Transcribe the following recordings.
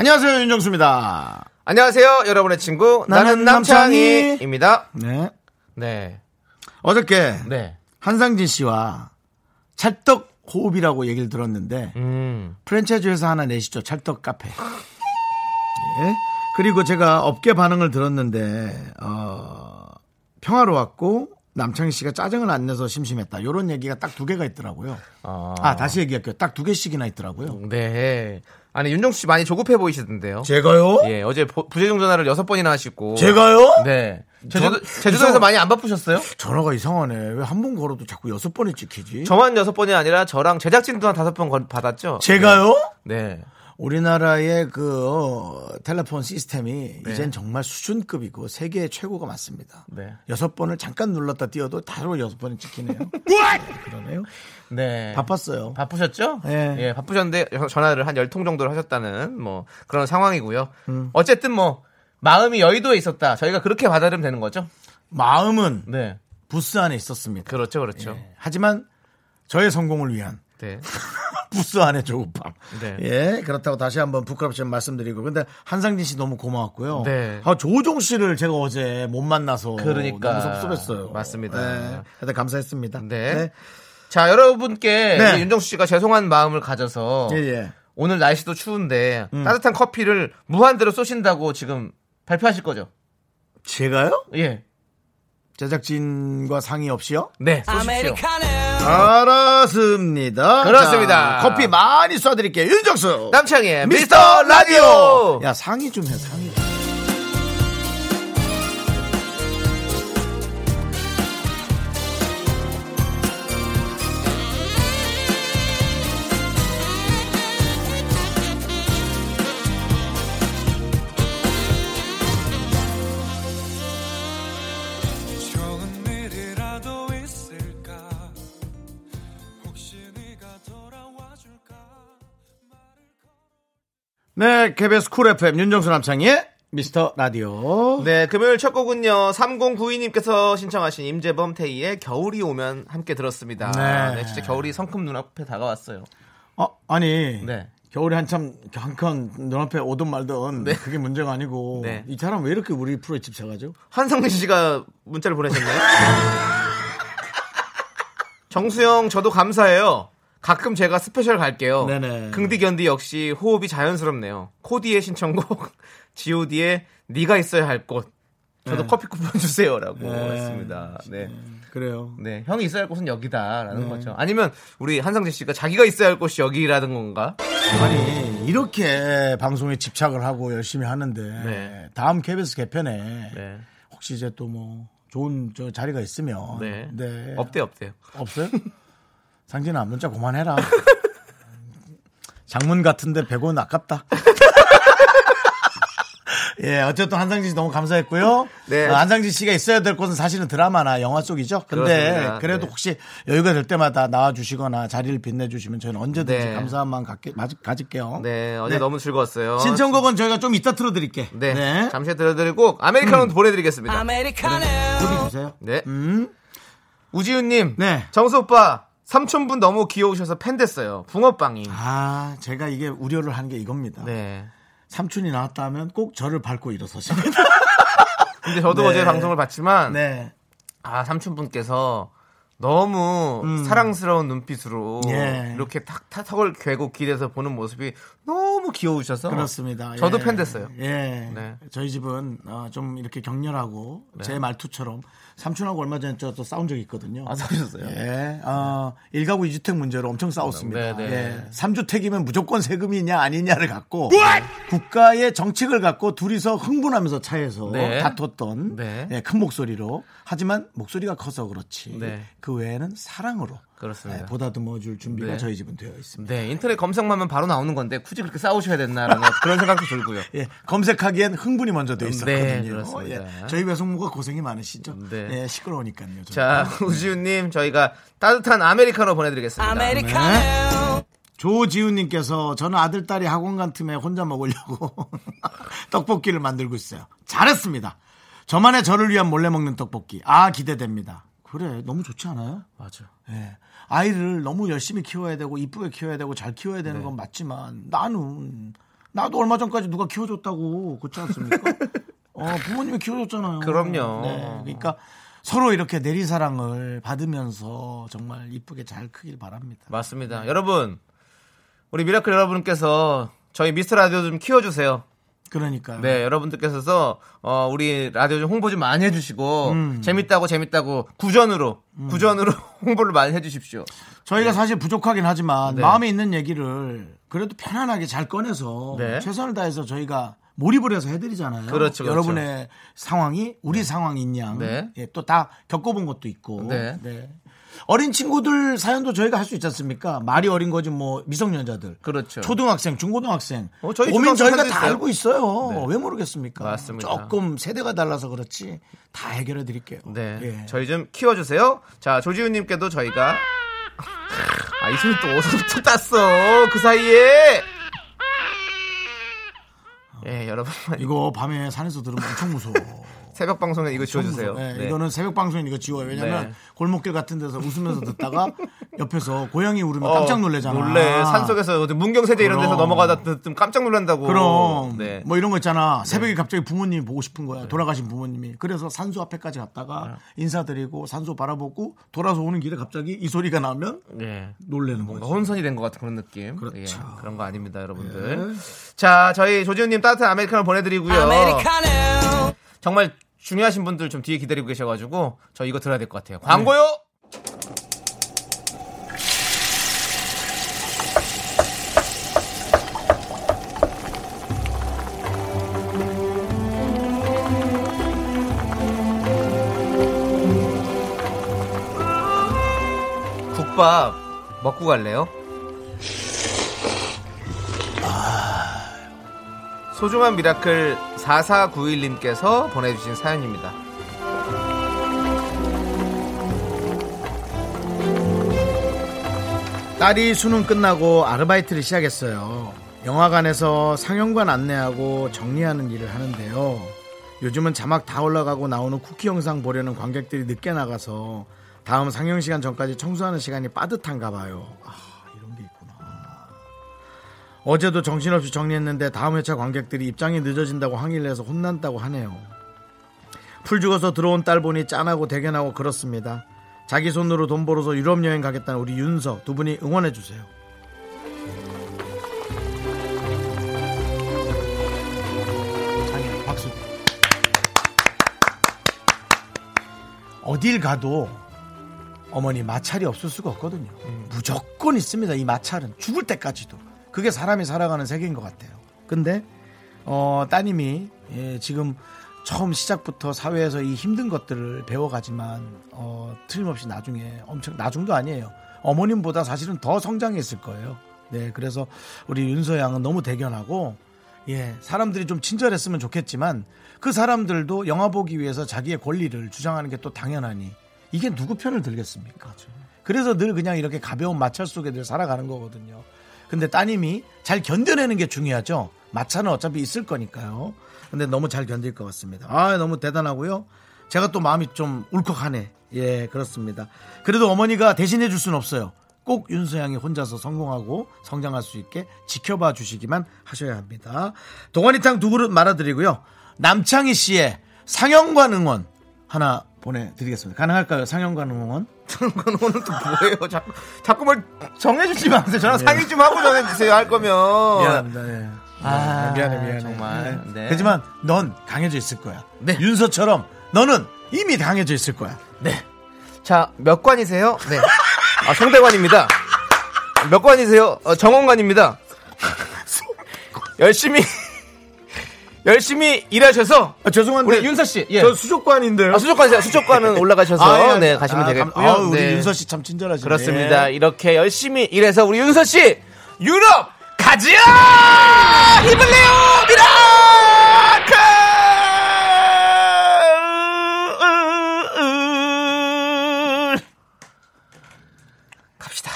안녕하세요 윤정수입니다. 안녕하세요, 여러분의 친구 나는 나는 남창희입니다. 네. 네, 어저께 네, 한상진 씨와 찰떡 호흡이라고 얘기를 들었는데 음, 프랜차이즈 회사 하나 내시죠 찰떡 카페. 예. 그리고 제가 업계 반응을 들었는데 어, 평화로웠고 남창희 씨가 짜증을 안 내서 심심했다. 이런 얘기가 딱 두 개가 있더라고요. 아, 아 다시 얘기할게요. 딱 두 개씩이나 있더라고요. 네. 아니 윤정수 씨 많이 조급해 보이시던데요. 제가요? 예, 어제 보- 부재중 전화를 여섯 번이나 하시고. 제가요? 네. 제주도, 저- 제주도에서 이상- 많이 안 바쁘셨어요? 전화가 이상하네. 왜 한 번 걸어도 자꾸 여섯 번이 찍히지? 저만 여섯 번이 아니라 저랑 제작진도 한 다섯 번 걸- 받았죠. 제가요? 네. 우리나라의 그 어, 텔레폰 시스템이 네. 이젠 정말 수준급이고 세계 최고가 맞습니다. 네. 여섯 번을 잠깐 눌렀다 띄어도 바로 여섯 번이 찍히네요. 그러네요. 네. 바빴어요. 바쁘셨죠? 예. 예, 바쁘셨는데 전화를 한 열 통 정도를 하셨다는 뭐 그런 상황이고요. 음. 어쨌든 뭐 마음이 여의도에 있었다. 저희가 그렇게 받아들이면 되는 거죠? 마음은 네. 부스 안에 있었습니다. 그렇죠, 그렇죠. 예. 하지만 저의 성공을 위한 네. 부스 안의 조급함. 네. 예, 그렇다고 다시 한번 부끄럽지 않게 말씀드리고. 근데 한상진 씨 너무 고마웠고요. 네. 아, 조종 씨를 제가 어제 못 만나서 그러니까. 너무 섭섭했어요. 맞습니다. 네. 하여튼 감사했습니다. 네. 자, 여러분께 네. 윤정수 씨가 죄송한 마음을 가져서 예, 예. 오늘 날씨도 추운데 음. 따뜻한 커피를 무한대로 쏘신다고 지금 발표하실 거죠? 제가요? 예. 제작진과 상의 없이요? 네, 쏘십시오. 알았습니다. 그렇습니다. 자, 커피 많이 쏴드릴게요. 윤정수. 남창희의 미스터 라디오! 야, 상의 좀 해, 상의. 네, KBS Cool FM 윤정수 남창희의 미스터 라디오. 네, 금요일 첫 곡은요, 3092님께서 신청하신 임재범 태희의 겨울이 오면 함께 들었습니다. 네. 네. 진짜 겨울이 성큼 눈앞에 다가왔어요. 어, 아니. 네. 겨울에 한참 한칸 눈앞에 오든 말든 네. 그게 문제가 아니고 네. 이 사람 왜 이렇게 우리 프로에 집착하죠? 한상진 씨가 문자를 보내셨네요. 정수 형, 저도 감사해요. 가끔 제가 스페셜 갈게요. 네네. 긍디 견디 역시 호흡이 자연스럽네요. 코디의 신청곡, god의 네가 있어야 할 곳. 저도 네. 커피 쿠폰 주세요라고 네. 했습니다. 네. 그래요. 네, 형이 있어야 할 곳은 여기다라는 네. 거죠. 아니면 우리 한상진 씨가 자기가 있어야 할 곳이 여기라는 건가? 아니 이렇게 방송에 집착을 하고 열심히 하는데 네. 다음 KBS 개편에 네. 혹시 이제 또 뭐 좋은 저 자리가 있으면 네. 네. 없대 없대요. 없어요? 상진아 문자 그만해라. 장문 같은데 100원 아깝다. 예, 어쨌든 한상진 씨 너무 감사했고요. 네. 어, 한상진 씨가 있어야 될 곳은 사실은 드라마나 영화 속이죠. 근데 그렇습니다. 그래도 네. 혹시 여유가 될 때마다 나와주시거나 자리를 빛내주시면 저희는 언제든지 네. 감사한 마음 갖게, 마- 가질게요. 네, 어제 네. 너무 즐거웠어요. 신청곡은 저희가 좀 이따 틀어드릴게. 네, 잠시 들려드리고 아메리카노 보내드리겠습니다. 여기 주세요. 네, 음. 우지훈님, 네. 정수 오빠 삼촌분 너무 귀여우셔서 팬 됐어요. 붕어빵이. 아, 제가 이게 우려를 하는 게 이겁니다. 네. 삼촌이 나왔다 하면 꼭 저를 밟고 일어서십니다. 근데 저도 네. 어제 방송을 봤지만 네. 아 삼촌분께서 너무 사랑스러운 눈빛으로 음. 예. 이렇게 탁, 탁 턱을 괴고 길에서 보는 모습이 너무 귀여우셔서 그렇습니다. 저도 예. 팬 됐어요. 예. 네. 저희 집은 어, 좀 이렇게 격렬하고 제 말투처럼 삼촌하고 얼마 전에 저 또 싸운 적이 있거든요. 아, 싸우셨어요? 예. 어, 일가구 이주택 문제로 엄청 싸웠습니다. 네, 네. 예. 3주택이면 무조건 세금이냐 아니냐를 갖고 국가의 정책을 갖고 둘이서 흥분하면서 차에서 네. 다퉜던 네. 예, 큰 목소리로 하지만 목소리가 커서 그렇지 네. 그 외에는 사랑으로 그렇습니다. 예, 보다듬어 줄 준비가 네. 저희 집은 되어 있습니다. 네, 인터넷 검색만 하면 바로 나오는 건데 굳이 그렇게 싸우셔야 됐나라는 그런 생각도 들고요. 예, 검색하기엔 흥분이 먼저 돼 있었거든요. 네, 그렇습니다. 예, 저희 외숙모가 고생이 많으시죠. 네. 예, 시끄러우니까요. 저는. 자, 우지훈님 저희가 따뜻한 아메리카노 보내드리겠습니다. 네. 조지훈님께서 저는 아들 딸이 학원 간 틈에 혼자 먹으려고 떡볶이를 만들고 있어요. 잘했습니다. 저만의 저를 위한 몰래 먹는 떡볶이. 아 기대됩니다. 그래 너무 좋지 않아요? 맞아. 예. 아이를 너무 열심히 키워야 되고 이쁘게 키워야 되고 잘 키워야 네. 되는 건 맞지만 나는 나도 얼마 전까지 누가 키워줬다고 그렇지 않습니까? 어 부모님이 키워줬잖아요. 그럼요. 네. 그러니까 서로 이렇게 내리사랑을 받으면서 정말 이쁘게 잘 크길 바랍니다. 맞습니다. 여러분, 우리 미라클 여러분께서 저희 미스터 라디오 좀 키워주세요. 그러니까요. 네, 여러분들께서 어, 우리 라디오 좀 홍보 좀 많이 해주시고 음. 재밌다고 재밌다고 구전으로 구전으로 홍보를 많이 해주십시오. 저희가 사실 부족하긴 하지만 네. 마음에 있는 얘기를 그래도 편안하게 잘 꺼내서 네. 최선을 다해서 저희가 몰입을 해서 해드리잖아요. 그렇죠, 그렇죠. 여러분의 상황이 우리 상황인 양. 네. 예, 또 다 겪어본 것도 있고. 네. 어린 친구들 사연도 저희가 할 수 있지 않습니까? 말이 어린 거지 뭐 미성년자들. 그렇죠. 초등학생, 중고등학생. 어, 저희 고민 저희가 다. 알고 있어요. 네. 왜 모르겠습니까? 맞습니다. 조금 세대가 달라서 그렇지 다 해결해 드릴게요. 네, 예. 저희 좀 키워주세요. 자, 조지훈님께도 저희가 아, 이 소리 또 어디서 또 땄어? 그 사이에. 예, 여러분 이거 밤에 산에서 들으면 엄청 무서워. 새벽 방송에 이거 지워주세요. 네, 네. 이거는 새벽 방송에 이거 지워요. 왜냐면 네. 골목길 같은 데서 웃으면서 듣다가 옆에서 고양이 울으면 어, 깜짝 놀래잖아. 놀래. 산속에서 문경세대 이런 데서. 넘어가다 듣- 깜짝 놀란다고. 그럼 네. 뭐 이런 거 있잖아. 새벽에 갑자기 부모님이 보고 싶은 거야. 돌아가신 부모님이. 그래서 산소 앞에까지 갔다가 인사드리고 산소 바라보고 돌아서 오는 길에 갑자기 이 소리가 나면 예. 놀래는 뭔가 거지. 혼선이 된 것 같은 그런 느낌. 그렇죠. 예, 그런 거 아닙니다, 여러분들. 자, 저희 조지훈님 따뜻한 아메리카노 보내드리고요. 정말 중요하신 분들 좀 뒤에 기다리고 계셔가지고 저 이거 들어야 될 것 같아요. 광고요. 국밥 먹고 갈래요? 소중한 미라클 4491님께서 보내주신 사연입니다. 딸이 수능 끝나고 아르바이트를 시작했어요. 영화관에서 상영관 안내하고 정리하는 일을 하는데요. 요즘은 자막 다 올라가고 나오는 쿠키 영상 보려는 관객들이 늦게 나가서 다음 상영 시간 전까지 청소하는 시간이 빠듯한가 봐요. 어제도 정신없이 정리했는데 다음 회차 관객들이 입장이 늦어진다고 항의를 해서 혼난다고 하네요. 풀 죽어서 들어온 딸 보니 짠하고 대견하고 그렇습니다. 자기 손으로 돈 벌어서 유럽 여행 가겠다는 우리 윤서 두 분이 응원해 주세요. 박수. 어딜 가도 어머니 마찰이 없을 수가 없거든요. 무조건 있습니다. 이 마찰은 죽을 때까지도. 그게 사람이 살아가는 세계인 것 같아요. 근데 어, 따님이 예, 지금 처음 시작부터 사회에서 이 힘든 것들을 배워가지만 어, 틀림없이 나중에 엄청 나중도 아니에요. 어머님보다 사실은 더 성장했을 거예요. 네, 그래서 우리 윤서 양은 너무 대견하고 예, 사람들이 좀 친절했으면 좋겠지만 그 사람들도 영화 보기 위해서 자기의 권리를 주장하는 게 또 당연하니 이게 누구 편을 들겠습니까? 그래서 늘 그냥 이렇게 가벼운 마찰 속에 늘 살아가는 거거든요. 근데 따님이 잘 견뎌내는 게 중요하죠. 마찰은 어차피 있을 거니까요. 근데 너무 잘 견딜 것 같습니다. 아, 너무 대단하고요. 제가 또 마음이 좀 울컥하네. 예, 그렇습니다. 그래도 어머니가 대신해 줄 수는 없어요. 꼭 윤서양이 혼자서 성공하고 성장할 수 있게 지켜봐 주시기만 하셔야 합니다. 동원이탕 두 그릇 말아드리고요. 남창희 씨의 상영관 응원 하나 보내드리겠습니다. 가능할까요? 상영관 응원? 그건 오늘 또 뭐예요? 자꾸, 자꾸 뭘 정해주지 마세요. 저랑 상의 좀 하고 정해주세요. 할 거면. 미안합니다. 예. 아, 미안해, 미안해. 정말. 네. 네. 하지만 넌 강해져 있을 거야. 네. 윤서처럼 너는 이미 당해져 있을 거야. 자, 몇 관이세요? 네. 아, 송대관입니다. 몇 관이세요? 어, 정원관입니다. 열심히, 열심히 일하셔서, 아, 죄송한데 우리 윤서 씨, 예. 저 수족관인데요. 아, 수족관이세요. 수족관은 올라가셔서, 아, 예, 네, 아, 가시면 아, 되겠고요. 감- 아우, 우리 네. 윤서 씨 참 친절하시네. 그렇습니다. 이렇게 열심히 일해서 우리 윤서 씨, 유럽 가지야! 힘을 내요! 미라클! 갑시다.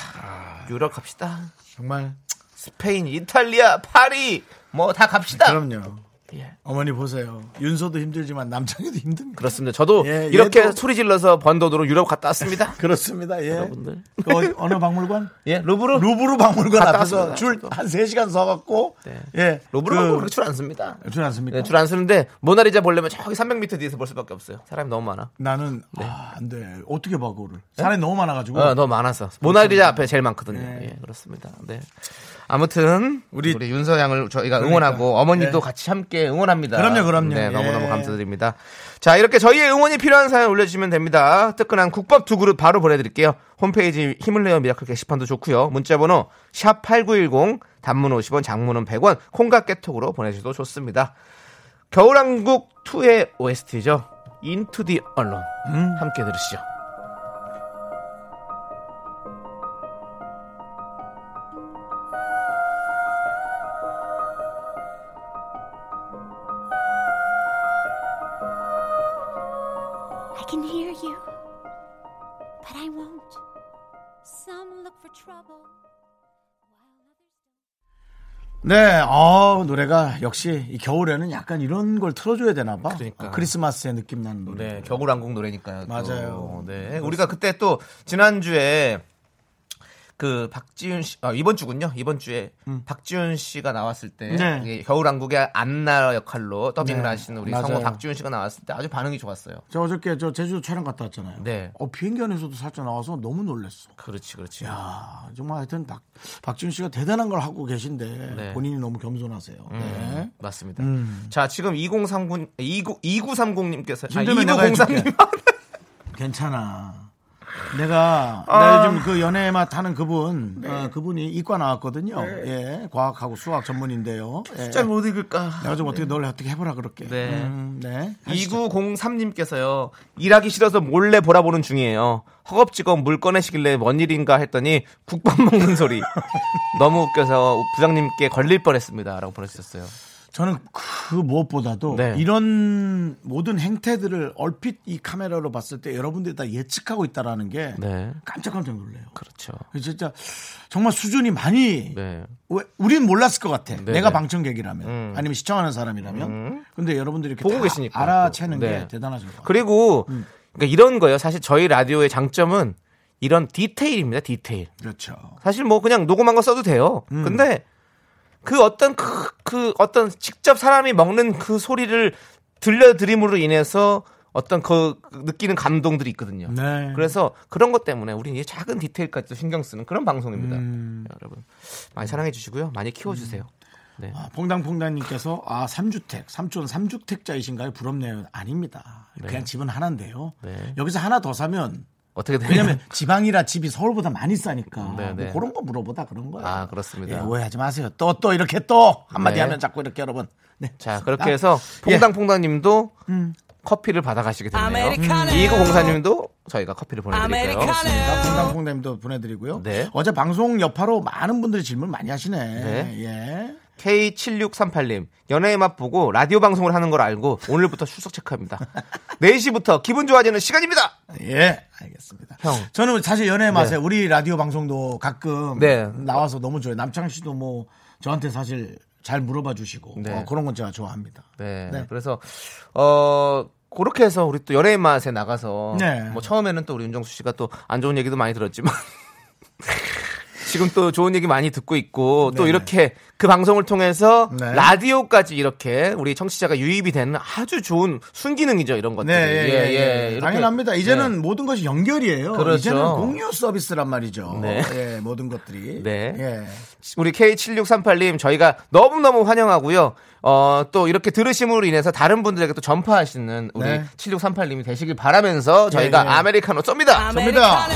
유럽 갑시다. 정말 스페인, 이탈리아, 파리, 뭐 다 갑시다. 그럼요. 예. 어머니 보세요. 윤서도 힘들지만 남창희도 힘듭니다. 그렇습니다. 저도 예, 이렇게 얘도- 소리 질러서 번 돈으로 유럽 갔다 왔습니다. 그렇습니다. 예. 여러분들. 그 어느 박물관? 예, 루브르. 루브르 박물관 앞에서. 줄 한 3시간 서 갖고 네. 예. 루브르 그- 박물관 줄안 씁니다. 줄 않습니까? 네, 줄안 쓰는데 모나리자 보려면 저기 300m 뒤에서 볼 수밖에 없어요. 사람이 너무 많아. 나는 아, 안 돼. 어떻게 봐 그거를. 사람이 너무 많아 가지고. 어, 너무 많아서. 모나리자 앞에 제일 많거든요. 네. 예, 그렇습니다. 네. 아무튼 우리, 우리- 윤서 양을 저희가 그러니까. 응원하고 어머니도 네. 같이 함께 응원합니다. 그럼요, 그럼요. 네, 너무너무 예. 감사드립니다. 자, 이렇게 저희의 응원이 필요한 사연 올려주시면 됩니다. 뜨끈한 국밥 두 그릇 바로 보내드릴게요. 홈페이지 힘을 내어 미라클 게시판도 좋고요. 문자번호 샵 #8910 단문 50원, 장문은 100원, 콩과 깨톡으로 보내주셔도 좋습니다. 겨울왕국 2의 OST죠. Into the Unknown. 음. 함께 들으시죠. I can hear you, but I won't. Some look for trouble, while others 네, 어, 노래가 역시 이 겨울에는 약간 이런 걸 틀어줘야 되나 봐. 그러니까. 어, 크리스마스의 느낌 나는 노래. 네, 겨울왕국 노래니까요. 또. 맞아요. 네, 우리가 그때 또 지난주에 그 박지윤 씨, 아, 이번 주군요. 이번 주에 박지윤 씨가 나왔을 때 음. 네. 예, 겨울왕국의 안나 역할로 더빙을 네, 하시는 우리 맞아요. 성우 박지윤 씨가 나왔을 때 아주 반응이 좋았어요. 저 어저께 저 제주도 촬영 갔다 왔잖아요. 네. 어, 비행기 안에서도 살짝 나와서 너무 놀랬어. 그렇지, 그렇지. 야, 정말 하여튼 박, 박지훈 씨가 대단한 걸 하고 계신데 네. 본인이 너무 겸손하세요. 음, 네. 맞습니다. 음. 자, 지금 2039 29 2930님께서 아, 힘들면 내가 2903님 괜찮아. 내가 아. 내가 요즘 그 연애 맛 하는 그분 어, 그분이 이과 나왔거든요. 예, 과학하고 수학 전문인데요. 예. 잘못 읽을까? 내가 좀 어떻게 널 어떻게 해보라 그럴게. 네. 음, 네. 하시죠. 2903님께서요, 일하기 싫어서 몰래 보라보는 중이에요. 허겁지겁 물 꺼내시길래 뭔 일인가 했더니 국밥 먹는 소리. 너무 웃겨서 부장님께 걸릴 뻔했습니다. 라고 보내주셨어요. 저는 그 무엇보다도 네. 이런 모든 행태들을 얼핏 이 카메라로 봤을 때 여러분들이 다 예측하고 있다라는 게 네. 깜짝깜짝 놀래요. 그렇죠. 진짜 정말 수준이 많이 네. 왜 우린 몰랐을 것 같아. 네, 내가 네. 방청객이라면 음. 아니면 시청하는 사람이라면. 근데 여러분들이 이렇게 보고 다 계시니까 알아채는 또. 게 네. 같아요. 그리고, 그러니까 이런 거예요. 사실 저희 라디오의 장점은 이런 디테일입니다. 디테일. 그렇죠. 사실 뭐 그냥 녹음한 거 써도 돼요. 음. 근데 그 어떤 그, 그 어떤 직접 사람이 먹는 그 소리를 들려드림으로 인해서 어떤 그 느끼는 감동들이 있거든요. 네. 그래서 그런 것 때문에 우리는 이 작은 디테일까지도 신경 쓰는 그런 방송입니다. 음. 여러분 많이 사랑해 주시고요. 많이 키워 주세요. 네. 아, 퐁당퐁당님께서 아 삼주택 삼촌 삼주택자이신가요? 부럽네요. 아닙니다. 그냥 집은 하나인데요. 네. 여기서 하나 더 사면 어떻게 되냐? 왜냐면 지방이라 집이 서울보다 많이 싸니까 네, 네. 뭐 그런 거 물어보다 그런 거예요. 아 그렇습니다. 예, 오해하지 마세요. 또또 이렇게 또 한마디 네. 하면 자꾸 이렇게 여러분. 네. 자. 그렇게 해서 예. 퐁당퐁당님도 음. 커피를 받아가시게 됐네요. 이구공사님도 저희가 커피를 보내드릴게요. 그렇습니다. 퐁당퐁당님도 보내드리고요. 네. 어제 방송 여파로 많은 분들이 질문 많이 하시네. 네. 예. K7638님, 연예의 맛 보고 라디오 방송을 하는 걸 알고 오늘부터 출석 체크합니다. 4시부터 기분 좋아지는 시간입니다! 예, 알겠습니다. 형. 저는 사실 연애 맛에 네. 우리 라디오 방송도 가끔 네. 나와서 너무 좋아요. 남창 씨도 뭐 저한테 사실 잘 물어봐 주시고 네. 어, 그런 건 제가 좋아합니다. 네. 네. 그래서, 어, 그렇게 해서 우리 또 연예의 맛에 나가서, 네. 뭐 처음에는 또 우리 윤정수 씨가 또 안 좋은 얘기도 많이 들었지만, 지금 또 좋은 얘기 많이 듣고 있고 또 네네. 이렇게 그 방송을 통해서 네. 라디오까지 이렇게 우리 청취자가 유입이 되는 아주 좋은 순기능이죠 이런 것들이. 네, 예, 예, 예. 이렇게. 당연합니다. 이제는 네. 모든 것이 연결이에요. 그렇죠. 이제는 공유 서비스란 말이죠. 네. 예, 모든 것들이. 네. 예. 우리 K7638님 저희가 너무너무 환영하고요. 어, 또 이렇게 들으심으로 인해서 다른 분들에게 또 전파하시는 우리 네. 7638님이 되시길 바라면서 저희가 예. 아메리카노 쏩니다. 접니다.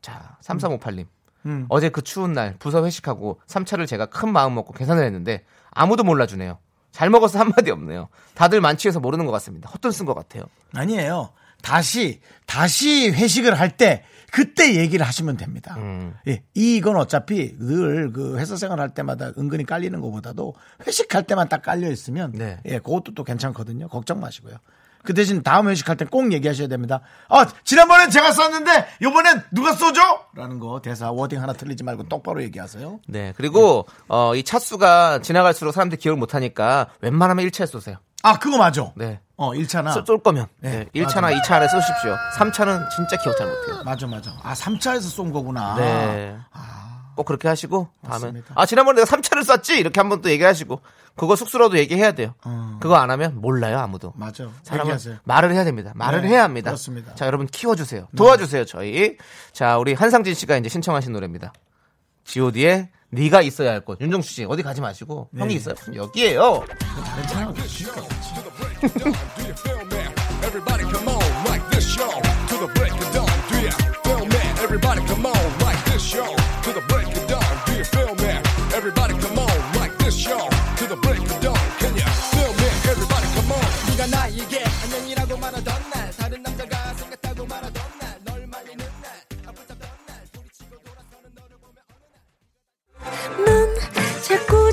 자, 3358님. 음. 어제 그 추운 날 부서 회식하고 3차를 제가 큰 마음 먹고 계산을 했는데 아무도 몰라주네요. 잘 먹어서 한마디 없네요. 다들 만취해서 모르는 것 같습니다. 헛돈 쓴 것 같아요. 아니에요. 다시 다시 회식을 할 때 그때 얘기를 하시면 됩니다. 음. 예, 이건 어차피 늘 그 회사 생활할 때마다 은근히 깔리는 것보다도 회식할 때만 딱 깔려 있으면 네. 예, 그것도 또 괜찮거든요. 걱정 마시고요. 그 대신 다음 회식할 때 꼭 얘기하셔야 됩니다. 아, 지난번엔 제가 썼는데 이번엔 누가 쏘죠? 라는 거 대사 워딩 하나 틀리지 말고 똑바로 얘기하세요. 네. 그리고 어, 이 차수가 지나갈수록 사람들이 기억을 못 하니까 웬만하면 1차에 쏘세요. 아, 그거 맞아. 네. 어, 1차나. 쏠, 쏠 거면. 네, 네. 1차나 2차 안에 쏘십시오. 3차는 진짜 기억 잘 못해요. 맞아, 맞아. 아, 3차에서 쏜 거구나. 네. 꼭 그렇게 하시고 다음에 맞습니다. 아 지난번에 내가 3차를 쐈지 이렇게 한번 또 얘기하시고 그거 숙소라도 얘기해야 돼요. 그거 안 하면 몰라요 아무도. 맞아. 사람은 얘기하세요. 말을 해야 됩니다. 말을 네, 해야 합니다. 그렇습니다. 자 여러분 키워주세요. 도와주세요 저희. 자 우리 한상진 씨가 이제 신청하신 노래입니다. G.O.D의 네가 있어야 할 곳. 윤정수 씨 어디 가지 마시고 네. 형이 있어요. 여기에요. Everybody come on, like this show to the break of dawn. Do you feel me? Everybody come on,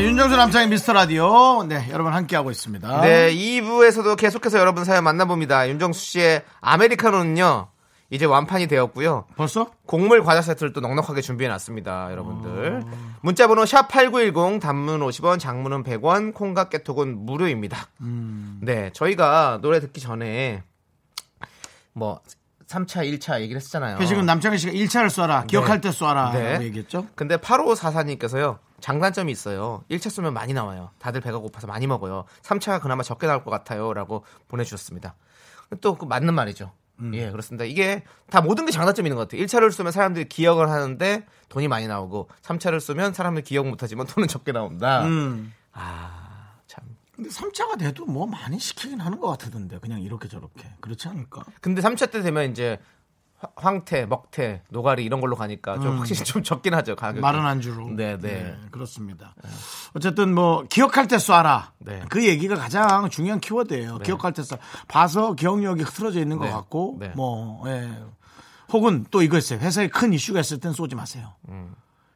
네, 윤정수 남창의 미스터 라디오. 네, 여러분 함께하고 있습니다. 네 2부에서도 계속해서 여러분 사연 만나봅니다. 윤정수 씨의 아메리카노는요 이제 완판이 되었고요. 벌써? 곡물 과자 세트를 또 넉넉하게 준비해 놨습니다, 여러분들. 문자번호 샵8910 단문 50원, 장문은 100원, 콩과 깨톡은 무료입니다. 네, 저희가 노래 듣기 전에 뭐 3차, 1차 얘기를 했잖아요. 그 지금 남창희 씨가 1차를 쏴라. 기억할 때 쏴라. 네. 얘기했죠? 근데 8544님께서요. 장단점이 있어요. 1차 쏘면 많이 나와요. 다들 배가 고파서 많이 먹어요. 3차가 그나마 적게 나올 것 같아요. 라고 보내주셨습니다. 또 그 맞는 말이죠. 음. 예, 그렇습니다. 이게 다 모든 게 장단점이 있는 것 같아요. 1차를 쏘면 사람들이 기억을 하는데 돈이 많이 나오고 3차를 쏘면 사람들이 기억 못하지만 돈은 적게 나온다. 음. 아, 참. 근데 3차가 돼도 뭐 많이 시키긴 하는 것 같던데. 그냥 이렇게 저렇게. 그렇지 않을까? 근데 3차 때 되면 이제 화- 황태, 먹태, 노가리 이런 걸로 가니까 좀 확실히 좀 적긴 하죠, 가격이. 음. 마른 안주로. 네, 네. 그렇습니다. 어쨌든 뭐 기억할 때 쏴라. 네. 그 얘기가 가장 중요한 키워드예요. 기억할 때 쏴. 봐서 기억력이 흐트러져 있는 것 네. 같고 네. 뭐 예. 혹은 또 이거 있어요. 회사에 큰 이슈가 있을 땐 쏘지 마세요.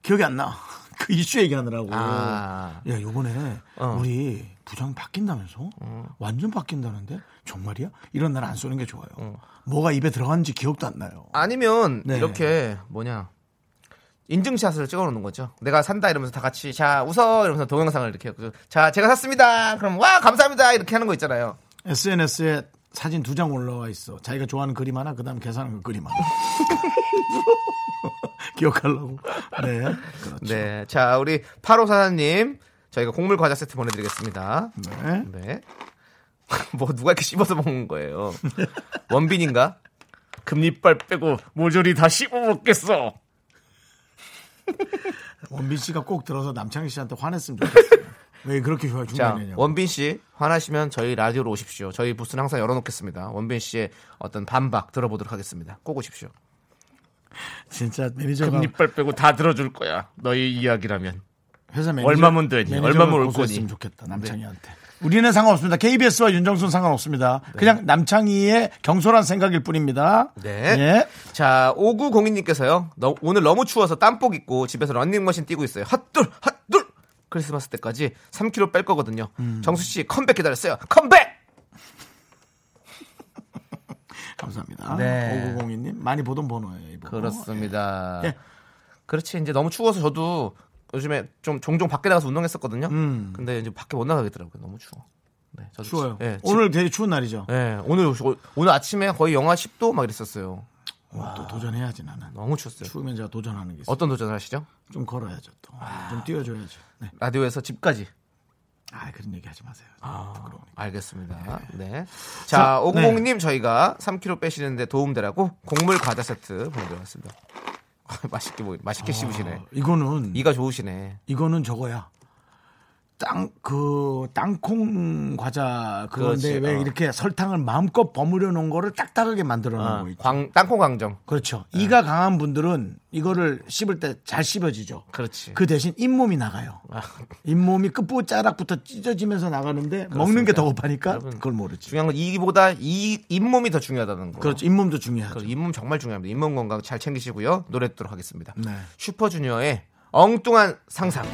기억이 안 나. 그 이슈 얘기하느라고. 음. 아. 야, 요번에 어. 우리 부장 바뀐다면서? 완전 바뀐다는데? 정말이야? 이런 날 안 쏘는 게 좋아요. 어. 뭐가 입에 들어갔는지 기억도 안 나요. 아니면 네. 이렇게 뭐냐 인증샷을 찍어놓는 거죠. 내가 산다 이러면서 다 같이 자 웃어 이러면서 동영상을 이렇게 자 제가 샀습니다. 그럼 와 감사합니다 이렇게 하는 거 있잖아요. SNS에 사진 두 장 올라와 있어. 자기가 좋아하는 그림 하나, 그 다음 계산하는 거 그림 하나. 기억하려고. 네. 그렇죠. 네, 자 우리 8호 사장님 저희가 곡물 과자 세트 보내드리겠습니다. 네. 네. 뭐 누가 이렇게 씹어서 먹는 거예요? 원빈인가? 금리빨 빼고 모조리 다 씹어 먹겠어. 원빈 씨가 꼭 들어서 남창희 씨한테 화냈으면 좋겠어요. 왜 그렇게 좋아해 자. 원빈 씨 화나시면 저희 라디오로 오십시오. 저희 부스는 항상 열어놓겠습니다. 원빈 씨의 어떤 반박 들어보도록 하겠습니다. 꼭 오십시오. 진짜 매니저가 금리빨 빼고 다 들어줄 거야. 너희 이야기라면. 회사 매니저 얼마면 되니? 얼마면 올 거니? 좋겠다. 남창희한테. 우리는 상관없습니다. KBS와 윤정수는 상관없습니다. 그냥 남창희의 경솔한 생각일 뿐입니다. 네. 예. 자, 5902님께서요. 오늘 너무 추워서 땀복 입고 집에서 런닝머신 뛰고 있어요. 핫둘, 핫둘! 크리스마스 때까지 3kg 뺄 거거든요. 음. 정수 씨 컴백 기다렸어요. 컴백! 감사합니다. 네. 5902님 많이 보던 번호예요. 이 번호. 그렇습니다. 예. 그렇지 이제 너무 추워서 저도 요즘에 좀 종종 밖에 나가서 운동했었거든요. 음. 근데 이제 밖에 못 나가겠더라고요. 너무 추워. 네, 저도 추워요. 지- 오늘 되게 추운 날이죠. 예, 오늘 오- 오늘 아침에 거의 영하 10도 막 이랬었어요. 와, 또 도전해야지 나는. 너무 추웠어요. 추우면 제가 도전하는 게 있어요. 어떤 도전을 하시죠? 좀 걸어야죠 또. 좀 뛰어줘야죠. 네. 라디오에서 집까지. 아 그런 얘기 하지 마세요. 부끄러우니까. 알겠습니다. 네. 자, 오구공님 저희가 3kg 빼시는데 도움되라고 곡물 과자 세트 보내드렸습니다. 맛있게 뭐 맛있게 씹으시네. 어, 이거는 이가 좋으시네. 이거는 저거야. 땅 그 땅콩 과자 그건데 그렇지, 왜 어. 이렇게 설탕을 마음껏 버무려 놓은 거를 딱딱하게 만들어 놓은 아, 거 있죠. 광 땅콩 강정. 그렇죠. 이가 강한 분들은 이거를 씹을 때 잘 씹어지죠. 그렇지. 그 대신 잇몸이 나가요. 아, 잇몸이 끝부자락부터 찢어지면서 나가는데 먹는 게 더 급하니까 여러분, 그걸 모르지. 중요한 건 이보다 이 잇몸이 더 중요하다는 거. 그렇죠. 잇몸도 중요하죠. 그 잇몸 정말 중요합니다. 잇몸 건강 잘 챙기시고요. 노래 듣도록 하겠습니다. 네. 슈퍼주니어의 엉뚱한 상상.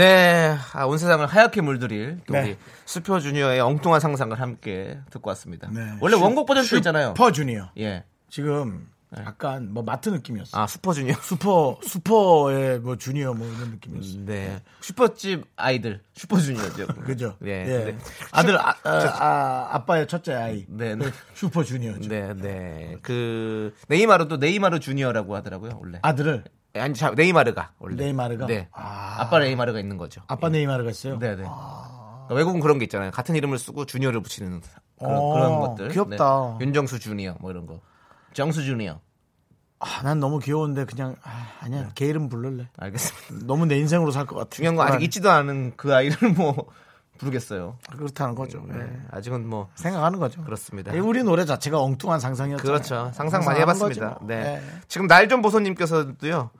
네, 아, 온 세상을 하얗게 물들일 또 네. 우리 슈퍼주니어의 엉뚱한 상상을 함께 듣고 왔습니다. 네. 원래 슈- 원곡 버전도 있잖아요. 슈퍼주니어. 예. 지금 약간 뭐 마트 느낌이었어. 아, 슈퍼 주니어. 슈퍼 슈퍼의 뭐 주니어 뭐 이런 느낌이었어. 네. 슈퍼집 아이들, 슈퍼 주니어죠. 그죠? 네. 예. 네. 아들 아, 아, 빠의 첫째 아이. 네, 네. 슈퍼 주니어죠. 네, 네. 그 네이마르도 네이마르 주니어라고 하더라고요, 원래. 아들을 아니, 자, 네이마르가 원래. 네이마르가? 네. 아. 아빠 네이마르가 있는 거죠. 아빠 네이마르가 있어요. 네, 네. 그러니까 외국은 그런 게 있잖아요. 같은 이름을 쓰고 주니어를 붙이는 그런, 어, 그런 것들. 귀엽다. 네. 윤정수 주니어 뭐 이런 거. 정수 주니어. 아, 난 너무 귀여운데 그냥 아, 아니야. 걔 이름 부를래. 알겠습니다. 너무 내 인생으로 살 것 같아. 중요한 건 아직 있지도 않은 그 아이를 뭐 부르겠어요. 그렇다는 거죠. 네. 네. 아직은 뭐 생각하는 거죠. 그렇습니다. 이 우리 노래 자체가 엉뚱한 상상이었죠. 그렇죠. 상상 많이 해봤습니다. 뭐. 네. 지금 날 좀 보소님께서도요.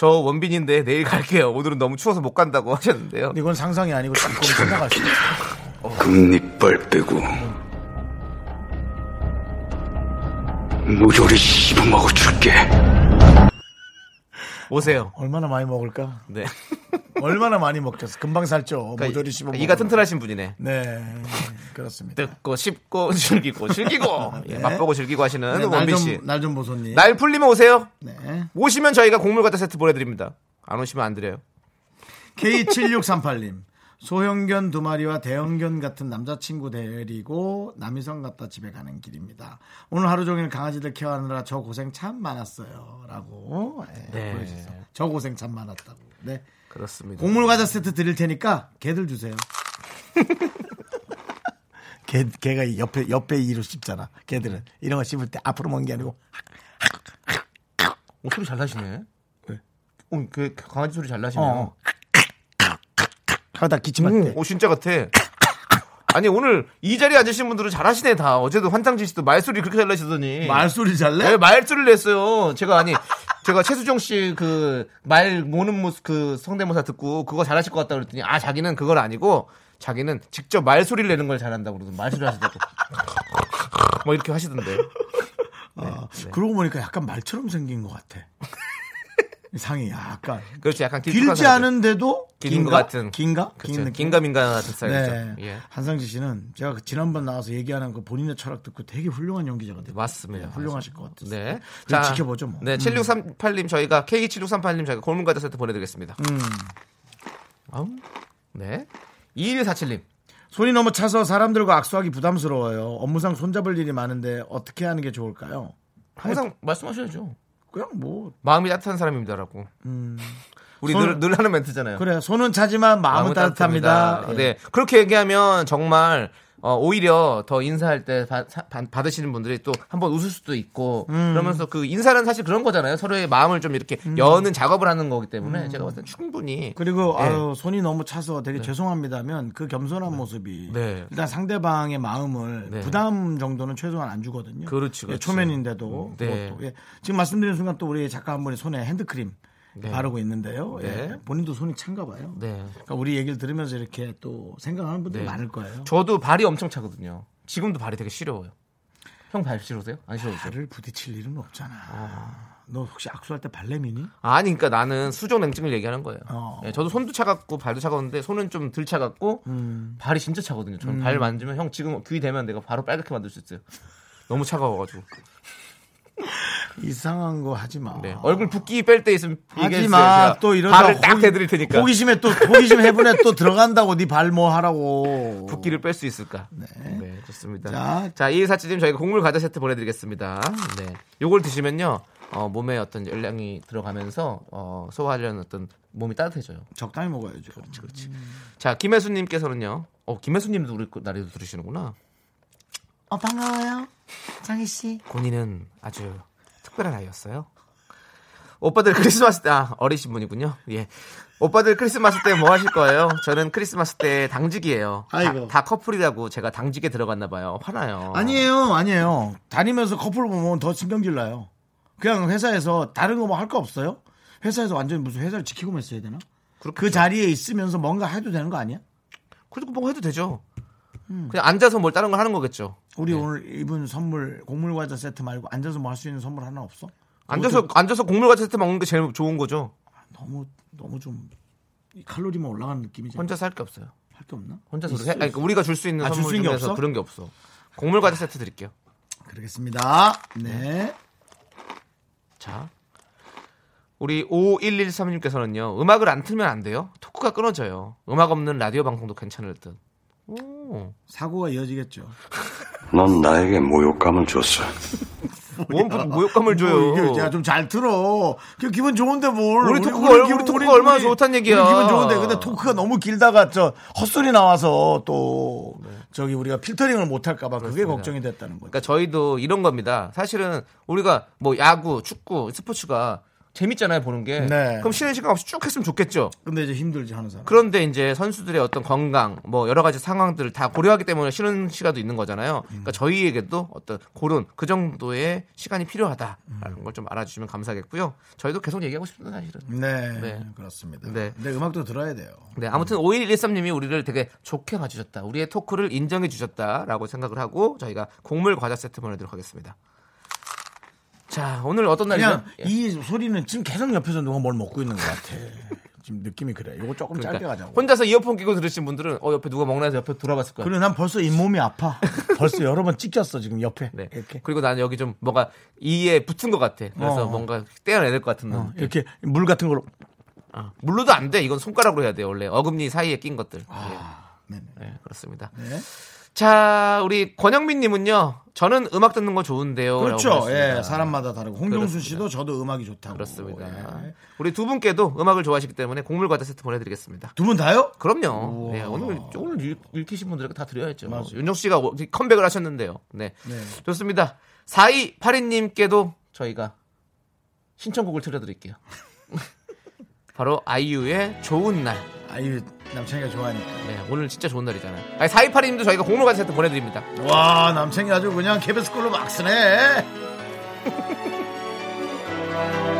저 원빈인데 내일 갈게요. 오늘은 너무 추워서 못 간다고 하셨는데요. 이건 상상이 아니고 수 있어. 금리빨 빼고 무조리 씹어먹어 줄게. 오세요. 얼마나 많이 먹을까? 네. 얼마나 많이 먹겠어. 금방 살죠. 그러니까 모조리 씹어 이가. 튼튼하신 분이네. 네. 그렇습니다. 뜯고 씹고 즐기고 즐기고 예, 네. 맛보고 즐기고 하시는 네, 원빈 씨. 날좀 날좀 보소님. 날 풀리면 오세요. 네. 오시면 저희가 곡물 과자 세트 보내드립니다. 안 오시면 안 드려요. K7638님. 소형견 두 마리와 대형견 같은 남자친구 데리고 남이성 갔다 집에 가는 길입니다. 오늘 하루 종일 강아지들 케어하느라 저 고생 참 많았어요. 라고 예, 네. 보내주세요. 저 고생 참 많았다고. 네. 그렇습니다. 곡물 과자 세트 드릴 테니까 개들 주세요. 개, 개가 옆에, 옆에 이로 씹잖아. 개들은. 이런 거 씹을 때 앞으로 먹는 게 아니고 오, 소리 잘 나시네. 왜? 어, 그 강아지 소리 잘 나시네요. 어. 하다 기침할 때. 오, 진짜 같아. 아니 오늘 이 자리에 앉으신 분들은 잘하시네 다. 어제도 환장지 씨도 말소리 그렇게 잘 나시더니. 말소리 잘래? 네, 말소리를 냈어요. 제가 아니 제가 최수정 씨그 말 모는 모습 그 성대모사 듣고 그거 잘하실 것 같다 그랬더니 아 자기는 그건 아니고 자기는 직접 말소리를 내는 걸 잘한다고 그러더니 말소리 하시다고 뭐 이렇게 하시던데. 아, 그러고 보니까 약간 말처럼 생긴 것 같아. 상이 약간. 그렇지 약간 길지. 않은데도 긴것 긴가? 같은. 긴가? 그쵸. 긴 느낌. 긴가 민가 같은 스타일이죠. 네. 예. 한상지 씨는 제가 그 지난번 나와서 얘기하는 그 본인의 철학 듣고 되게 훌륭한 연기자거든요. 맞습니다. 네, 훌륭하실 것 같아요. 네. 자, 지켜보죠 뭐. 네, 7638님 저희가 K7638님 저희가 골문 과자 세트 보내드리겠습니다. 음. 네. 2147님. 손이 너무 차서 사람들과 악수하기 부담스러워요. 업무상 손잡을 일이 많은데 어떻게 하는 게 좋을까요? 항상 말씀하셔야죠. 그냥 뭐 마음이 따뜻한 사람입니다라고. 우리 손- 늘, 늘 하는 멘트잖아요. 그래 손은 차지만 마음은, 따뜻합니다. 예. 네. 그렇게 얘기하면 정말 어, 오히려 더 인사할 때 받, 으시는 분들이 또 한번 웃을 수도 있고 음. 그러면서 그 인사는 사실 그런 거잖아요. 서로의 마음을 좀 이렇게 여는 작업을 하는 거기 때문에 제가 봤을 때 충분히 음. 그리고 예. 아유, 손이 너무 차서 되게 죄송합니다면 그 겸손한 모습이 네. 일단 상대방의 마음을 네. 부담 정도는 최소한 안 주거든요. 그렇지, 예. 초면인데도 네. 예. 지금 말씀드린 순간 또 우리 작가 한 분이 손에 핸드크림 네. 바르고 있는데요. 예. 네. 본인도 손이 찬가 봐요. 네. 그러니까 우리 얘기를 들으면서 이렇게 또 생각하는 분들이 네. 많을 거예요. 저도 발이 엄청 차거든요. 지금도 발이 되게 시려워요. 형 발 시려우세요? 안 시려우세요? 발을 부딪힐 일은 없잖아. 너 혹시 악수할 때 발레미니? 아니, 그러니까 나는 수족 냉증을 얘기하는 거예요. 어. 예, 저도 손도 차갑고 발도 차가운데 손은 좀 덜 차갑고 음. 발이 진짜 차거든요. 저는 발 만지면 형 지금 귀 대면 내가 바로 빨갛게 만들 수 있어요. 너무 차가워가지고. 이상한 거 하지 마. 네. 얼굴 붓기 뺄 때 있으면 하지. 마. 또 이러다 발을 딱 대드릴 테니까. 호기심에 또 호기심 해분에 또 들어간다고 네 발 뭐 하라고. 붓기를 뺄 수 있을까? 네. 좋습니다. 자. 자, 이사치님 저희가 곡물 과자 세트 보내드리겠습니다. 네. 요걸 드시면요, 어, 몸에 어떤 열량이 들어가면서, 어, 소화하려는 어떤 몸이 따뜻해져요. 적당히 먹어야죠. 그렇지, 그렇지. 자, 김혜수님께서는요, 어, 김혜수님도 우리 거- 나리도 들으시는구나. 어 반가워요, 장희 씨. 본인은 아주 특별한 아이였어요. 오빠들 크리스마스 때, 아, 어리신 분이군요. 예. 오빠들 크리스마스 때 뭐 하실 거예요? 저는 크리스마스 때 당직이에요. 다, 아이고. 다 커플이라고 제가 당직에 들어갔나 봐요. 화나요. 아니에요, 아니에요. 다니면서 커플 보면 더 신경질 나요. 그냥 회사에서 다른 거 뭐 할 거 없어요? 회사에서 완전히 무슨 회사를 지키고만 있어야 되나? 그 자리에 있으면서 뭔가 해도 되는 거 아니야? 그래도 뭐 해도 되죠. 그냥 앉아서 뭘 다른 걸 하는 거겠죠. 우리 오늘 입은 선물 곡물 과자 세트 말고 앉아서 뭐 할 수 있는 선물 하나 없어? 앉아서 앉아서 곡물 과자 세트 먹는 게 제일 좋은 거죠. 너무 너무 좀이 칼로리만 올라가는 느낌이지. 혼자서 할 게 없어요. 할 게 없나? 혼자서 있어, 그렇게- 아니, 그러니까 우리가 줄 수 있는 아, 선물 중에서 없어? 그런 게 없어. 곡물 과자 세트 드릴게요. 그러겠습니다. 네. 자. 우리 5113님께서는요. 음악을 안 틀면 안 돼요. 토크가 끊어져요. 음악 없는 라디오 방송도 괜찮을 듯. 오. 사고가 이어지겠죠. 넌 나에게 모욕감을 줬어. 뭔 모욕감을 줘요. 뭐 이게 제가 좀잘 들어. 그 기분 좋은데 뭘? 우리 토크가 얼- 우리 토크가 얼마나 좋다는 얘기야. 우리 기분 좋은데 근데 토크가 너무 길다가 저 헛소리 나와서 또 저기 우리가 필터링을 못 할까봐 그게 네. 걱정이 됐다는 거죠. 그러니까 저희도 이런 겁니다. 사실은 우리가 뭐 야구, 축구, 스포츠가 재밌잖아요, 보는 게. 네. 그럼 쉬는 시간 없이 쭉 했으면 좋겠죠. 근데 이제 힘들지 하는 사람. 그런데 이제 선수들의 어떤 건강, 뭐 여러 가지 상황들을 다 고려하기 때문에 쉬는 시간도 있는 거잖아요. 그러니까 저희에게도 어떤 그런 그 정도의 시간이 필요하다라는 걸 좀 알아주시면 감사하겠고요. 저희도 계속 얘기하고 싶습니다, 사실은. 네, 네. 그렇습니다. 네. 근데 음악도 들어야 돼요. 네, 아무튼 5113님이 우리를 되게 좋게 봐주셨다. 우리의 토크를 인정해 주셨다라고 생각을 하고 저희가 곡물 과자 세트 보내드리도록 하겠습니다. 자, 오늘 어떤 날이죠? 그냥 예. 이 소리는 지금 계속 옆에서 누가 뭘 먹고 있는 것 같아. 지금 느낌이 그래. 이거 조금 짧게 그러니까 가자고. 혼자서 이어폰 끼고 들으신 분들은 어 옆에 누가 먹나 해서 옆에 돌아봤을 거예요. 그리고 난 벌써 잇몸이 아파. 벌써 여러 번 찍혔어 지금 옆에. 네. 이렇게. 그리고 나는 여기 좀 뭐가 이에 붙은 것 같아. 그래서 어. 뭔가 떼어내야 될 것 같은 어, 느낌. 이렇게 물 같은 걸로. 아, 물로도 안 돼. 이건 손가락으로 해야 돼. 원래 어금니 사이에 낀 것들. 네. 예. 네, 그렇습니다. 네. 자, 우리 권영민 님은요. 저는 음악 듣는 거 좋은데요. 그렇죠. 예, 사람마다 다르고 홍경수 그렇습니다. 씨도 저도 음악이 좋다고. 그렇습니다. 예. 우리 두 분께도 음악을 좋아하시기 때문에 곡물 과자 세트 보내드리겠습니다. 두 분 다요? 그럼요. 네, 오늘 오늘 읽- 읽히신 분들에게 다 드려야죠. 윤정 씨가 뭐 컴백을 하셨는데요. 네. 네. 좋습니다. 4282님께도 저희가 신청곡을 틀어드릴게요. 바로 아이유의 좋은 날. 아유 남창이가 좋아하니까. 네, 오늘 진짜 좋은 날이잖아요. 아니, 4282님도 저희가 과자 세트 보내드립니다. 와 남창이 아주 그냥 걸로 막 쓰네.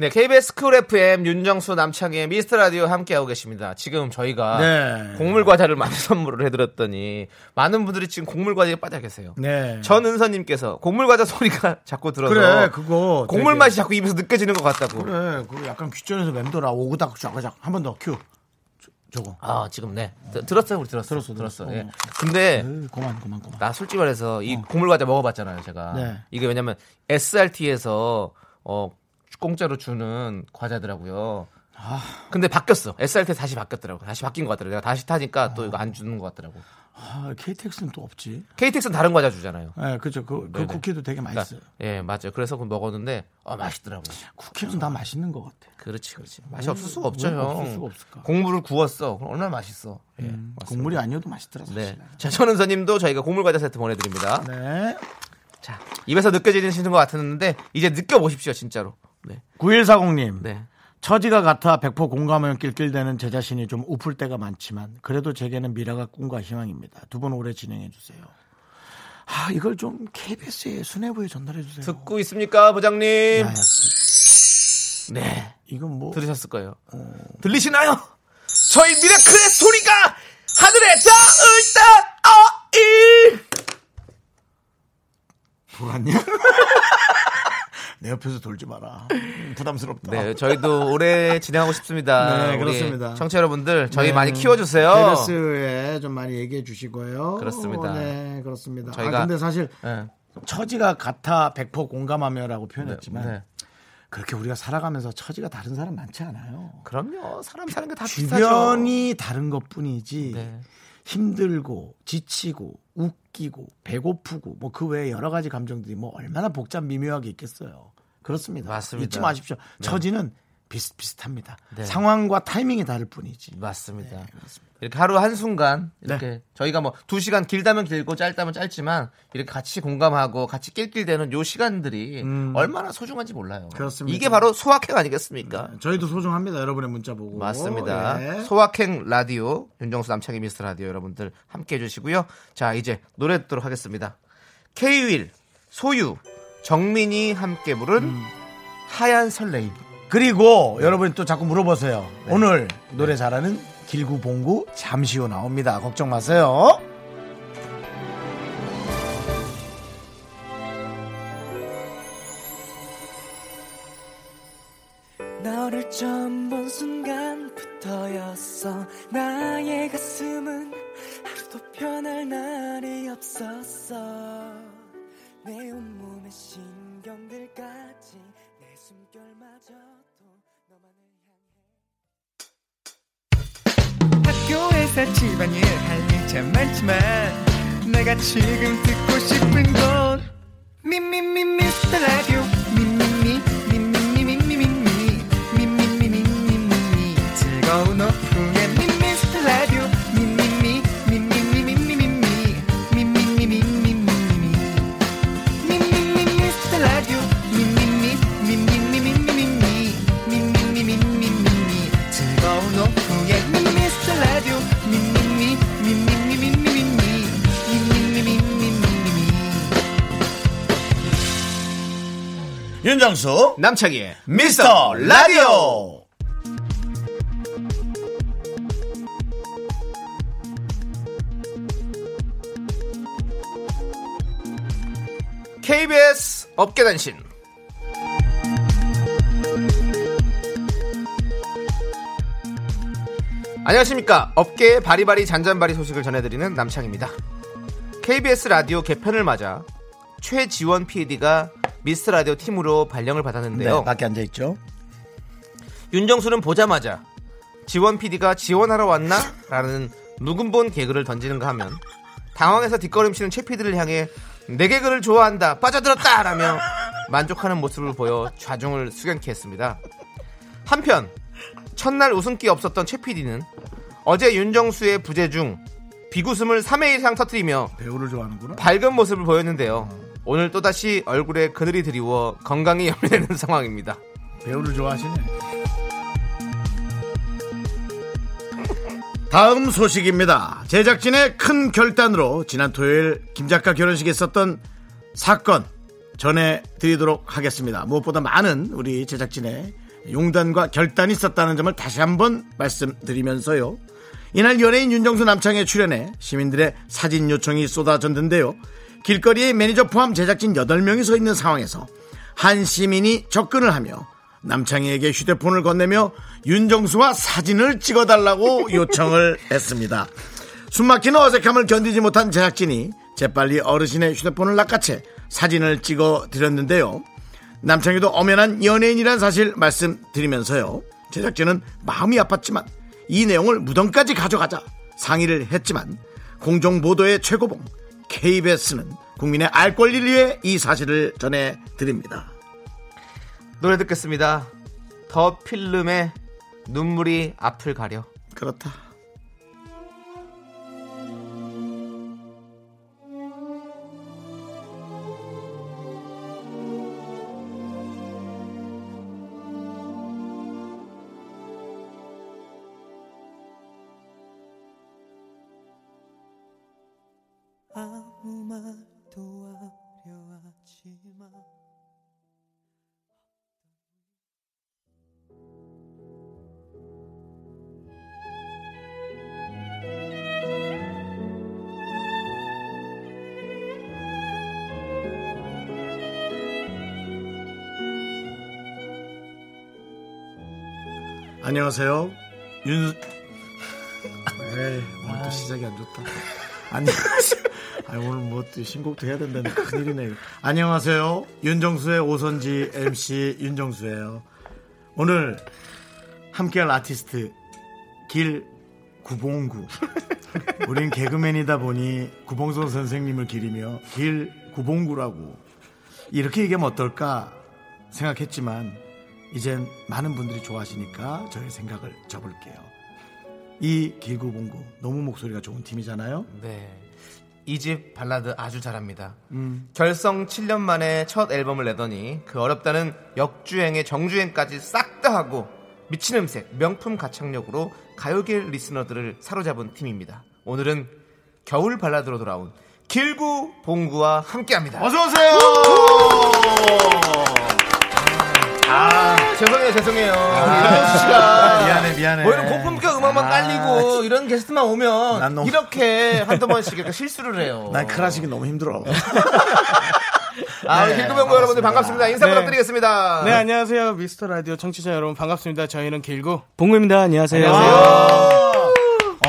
네 KBS Cool FM 윤정수 남창희의 미스터 라디오 함께하고 계십니다. 지금 저희가 네. 곡물 과자를 많이 선물을 해드렸더니 많은 분들이 지금 곡물 과자에 빠져 계세요. 네. 전은서님께서 곡물 과자 소리가 자꾸 들어서 그래 그거 곡물 되게- 맛이 자꾸 입에서 느껴지는 것 같다고. 그래 그거 약간 귀전에서 맴돌아. 오그닥 쫙쫙. 한 번 더 큐. 저거. 아 지금 네. 드- 들었어요? 우리 들었어. 들었어, 들었어. 들었어. 예. 어. 근데 에이, 그만 그만 그만. 나 솔직히 말해서 이 곡물 과자 먹어봤잖아요 제가. 네. 이게 왜냐면 SRT에서 어 공짜로 주는 과자더라고요. 아. 근데 바뀌었어. SRT 다시 바뀌었더라고. 다시 바뀐 것 같더라고. 내가 다시 타니까 또 이거 안 주는 것 같더라고. 아, KTX는 또 없지 KTX는 다른 과자 주잖아요. 예 그죠 그, 그 네네. 쿠키도 되게 그러니까, 맛있어요 예, 맞아요. 그래서 그거 먹었는데 어 맛있더라고요. 쿠키는 다 맛있는 것 같아 그렇지, 그렇지. 맛이 왜, 없을 수가 없죠, 왜 형. 없을 수가 없을까? 곡물을 구웠어. 그럼 얼마나 맛있어. 예. 음. 국물이 아니어도 맛있더라 사실 네. 자, 전은서님도 저희가 곡물 과자 세트 보내드립니다. 네. 자, 입에서 느껴지시는 것 같았는데 이제 느껴보십시오, 진짜로. 네. 9140님 네. 처지가 같아 백포 공감하면 낄낄대는 제 자신이 좀 우플 때가 많지만 그래도 제게는 미라가 꿈과 희망입니다. 두 분 오래 진행해 주세요. 아 이걸 좀 KBS의 수뇌부에 전달해 주세요. 듣고 있습니까, 부장님? 야, 야, 네. 이건 뭐 들으셨을 거예요. 들리시나요? 저희 미라클의 소리가 하늘에 닿을 때, 어이! 돌았냐? 내 옆에서 돌지 마라. 음, 부담스럽다. 네, 저희도 오래 진행하고 싶습니다. 네, 그렇습니다. 청취자 여러분들, 저희 네. 많이 키워주세요. KBS에 좀 많이 얘기해 주시고요. 그렇습니다. 네, 그렇습니다. 저희가- 아, 근데 사실 네. 처지가 같아 백포 공감하며라고 표현했지만 네. 그렇게 우리가 살아가면서 처지가 다른 사람 많지 않아요. 그럼요. 사람 사는 게 다 비슷하죠. 주변이 다른 것 뿐이지 네. 힘들고 지치고 웃기고 배고프고 뭐 그 외에 여러 가지 감정들이 뭐 얼마나 복잡 미묘하게 있겠어요. 그렇습니다. 맞습니다. 잊지 마십시오. 처지는 비슷비슷합니다. 네. 상황과 타이밍이 다를 뿐이지. 맞습니다. 네, 이렇게 하루 한순간 이렇게 저희가 뭐 두 시간 길다면 길고 짧다면 짧지만 이렇게 같이 공감하고 같이 낄낄대는 요 시간들이 얼마나 소중한지 몰라요. 음. 그렇습니다. 이게 바로 소확행 아니겠습니까? 저희도 소중합니다. 여러분의 문자 보고. 맞습니다. 예. 소확행 라디오 윤정수 남창희 미스터 라디오 여러분들 함께 해 주시고요. 자 이제 노래 듣도록 하겠습니다. K-윌 소유 정민이 함께 부른 음. 하얀 설레임. 그리고 여러분이 또 자꾸 물어보세요. 네. 오늘 노래 잘하는 길구봉구 잠시 후 나옵니다. 걱정 마세요. 남창희의 미스터 라디오. KBS 업계단신. 안녕하십니까. 업계의 바리바리 잔잔바리 소식을 전해드리는 남창입니다. KBS 라디오 개편을 맞아 최지원 PD가 미스 라디오 팀으로 발령을 받았는데요 네, 밖에 앉아 있죠. 윤정수는 보자마자 지원 PD가 지원하러 왔나? 라는 묵은본 개그를 던지는가 하면 당황해서 뒷걸음치는 최 PD를 향해 내 개그를 좋아한다 빠져들었다 라며 만족하는 모습을 보여 좌중을 수견케 했습니다 한편 첫날 웃음기 없었던 최 PD는 어제 윤정수의 부재 중 비웃음을 3회 이상 터뜨리며 배우를 좋아하는구나. 밝은 모습을 보였는데요 오늘 또다시 얼굴에 그늘이 드리워 건강이 염려되는 상황입니다. 배우를 좋아하시네. 다음 소식입니다. 제작진의 큰 결단으로 지난 토요일 김 작가 결혼식에 있었던 사건 전해드리도록 하겠습니다. 무엇보다 많은 우리 제작진의 용단과 결단이 있었다는 점을 다시 한번 말씀드리면서요. 이날 연예인 윤정수 남창의 출연에 시민들의 사진 요청이 쏟아졌는데요. 길거리에 매니저 포함 제작진 8명이 서 있는 상황에서 한 시민이 접근을 하며 남창희에게 휴대폰을 건네며 윤정수와 사진을 찍어달라고 요청을 했습니다. 숨막히는 어색함을 견디지 못한 제작진이 재빨리 어르신의 휴대폰을 낚아채 사진을 찍어 드렸는데요. 남창희도 엄연한 연예인이란 사실 말씀드리면서요. 제작진은 마음이 아팠지만 이 내용을 무덤까지 가져가자 상의를 했지만 공정보도의 최고봉 KBS는 국민의 알 권리를 위해 이 사실을 전해드립니다. 노래 듣겠습니다. 더 필름의 눈물이 앞을 가려. 그렇다. 안녕하세요. 윤. 에이, 오늘 또 시작이 안 좋다. 안녕하세요. 아니, 오늘 뭐 또 신곡도 해야 된다는 큰일이네. 안녕하세요. 윤정수의 오선지 MC 윤정수예요. 오늘 함께할 아티스트 길 구봉구. 우린 개그맨이다 보니 구봉선 선생님을 기리며 길 구봉구라고 이렇게 얘기하면 어떨까 생각했지만 이젠 많은 분들이 좋아하시니까 저의 생각을 접을게요. 이 길구봉구 너무 목소리가 좋은 팀이잖아요. 네. 이 집 발라드 아주 잘합니다. 음. 결성 7년 만에 첫 앨범을 내더니 그 어렵다는 역주행의 정주행까지 싹 다 하고 미친 음색, 명품 가창력으로 가요계 리스너들을 사로잡은 팀입니다. 오늘은 겨울 발라드로 돌아온 길구 봉구와 함께합니다. 어서 오세요. 아, 죄송해요, 죄송해요. 윤정수 씨가 미안해 미안해. 뭐 이런 고품격 음악만 아, 깔리고 이런 게스트만 오면 난 너무- 이렇게 한두 번씩 이렇게 실수를 해요. 난 클래식이 너무 힘들어. 아, 네, 길구병구 여러분들 반갑습니다. 인사 네. 부탁드리겠습니다. 네, 안녕하세요. 미스터 라디오 청취자 여러분 반갑습니다. 저희는 길고 봉구입니다. 안녕하세요.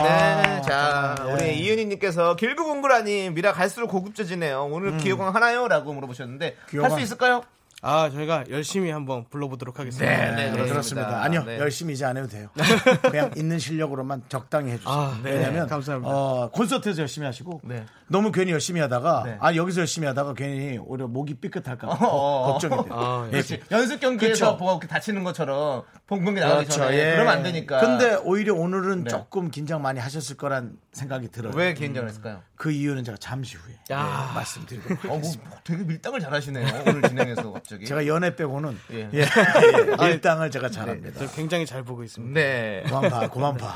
네, 자, 예. 우리 이은희님께서 길구봉구라니 미라 갈수록 고급져지네요. 오늘 기호강 하나요? 라고 물어보셨는데 할 수. 있을까요? 아, 저희가 열심히 한번 불러보도록 하겠습니다. 네, 네, 네, 그렇습니다. 그렇습니다. 아니요, 네. 열심히 이제 안 해도 돼요. 그냥 있는 실력으로만 적당히 해주세요. 아, 네, 왜냐면 감사합니다. 어, 콘서트에서 열심히 하시고 네. 너무 괜히 열심히 하다가 네. 아 여기서 열심히 하다가 괜히 오히려 목이 삐끗할까 봐 어, 걱정이 돼요. 아, 예. 그렇지. 연습 경기에서. 뭐가 이렇게 다치는 것처럼 봉봉이 나가기 그렇죠. 전에 예. 그러면 안 되니까. 근데 오히려 오늘은 네. 조금 긴장 많이 하셨을 거란 생각이 들어요. 왜 개인전을 했을까요? 그 이유는 제가 잠시 후에 야. 예, 말씀드리도록 어, 뭐 하겠습니다. 되게 밀당을 잘하시네요. 오늘 진행해서 갑자기. 제가 연애 빼고는 예. 예, 예, 밀당을 제가 잘합니다. 저 굉장히 잘 보고 있습니다. 네. 고만 봐, 고만 봐.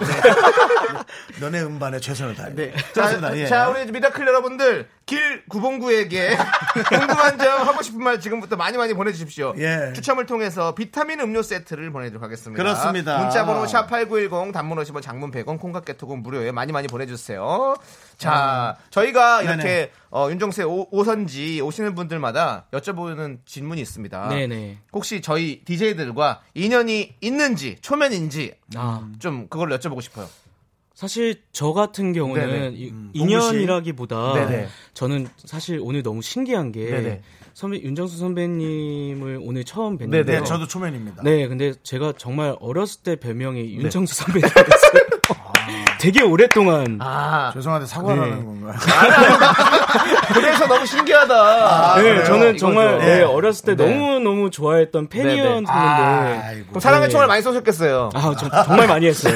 너네 음반에 최선을 다해. 네. 자. 예. 자, 우리 미라클 여러분들 길구봉구에게 궁금한 점 하고 싶은 말 지금부터 많이 많이 보내주십시오. 예. 추첨을 통해서 비타민 음료 세트를 보내드리도록 하겠습니다. 그렇습니다. 문자번호 샵 #8910 단문 50원, 장문 100원, 콩과 깨톡은 무료에 많이 많이 보내주세요. 자, 저희가 이렇게. 어, 오, 오선지 오시는 분들마다 여쭤보는 질문이 있습니다. 네네. 혹시 저희 DJ들과 인연이 있는지 초면인지 아, 좀 그걸 여쭤보고 싶어요. 사실 저 같은 경우는 음, 인연이라기보다 네네. 저는 사실 오늘 너무 신기한 게 네네. 선배 윤정수 선배님을 오늘 처음 뵀는데 네네. 네, 저도 초면입니다. 네, 근데 제가 정말 어렸을 때 별명이 윤정수 선배님이었어요. 되게 오랫동안 아, 죄송한데 사과하는 건가요? 그래서 너무 신기하다. 네, 그래요? 저는. 정말 네, 네. 어렸을 때 네. 너무 너무 좋아했던 팬이었는데 아, 사랑의 네. 총알 많이 쏘셨겠어요. 저- 정말 많이 했어요.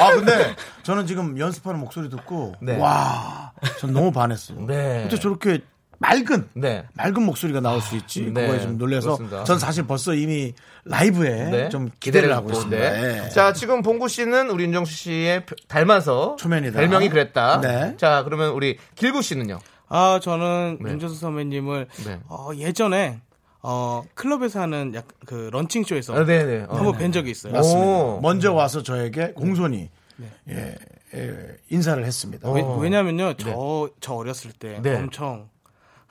아 근데 저는 지금 연습하는 목소리 듣고 네. 와, 전 너무 반했어요. 네. 어떻게 저렇게 맑은 네. 맑은 목소리가 나올 수 있지. 네, 그거에 좀 놀래서 그렇습니다. 전 사실 벌써 이미 라이브에 네. 좀 기대를 하고 있습니다. 네. 예. 자, 지금 봉구 씨는 우리 윤정수 씨의 표- 닮아서 초면이다. 별명이 그랬다. 네. 자, 그러면 우리 길구 씨는요? 아 저는 네. 윤정수 선배님을 네. 어, 예전에 어, 클럽에서 하는 약 그 런칭 쇼에서 아, 네, 네. 어. 한번 뵌 적이 있어요. 맞습니다. 오. 먼저 와서 저에게 공손히 예, 예, 인사를 했습니다. 왜, 어. 왜냐면요, 저, 저 어렸을 때 네. 엄청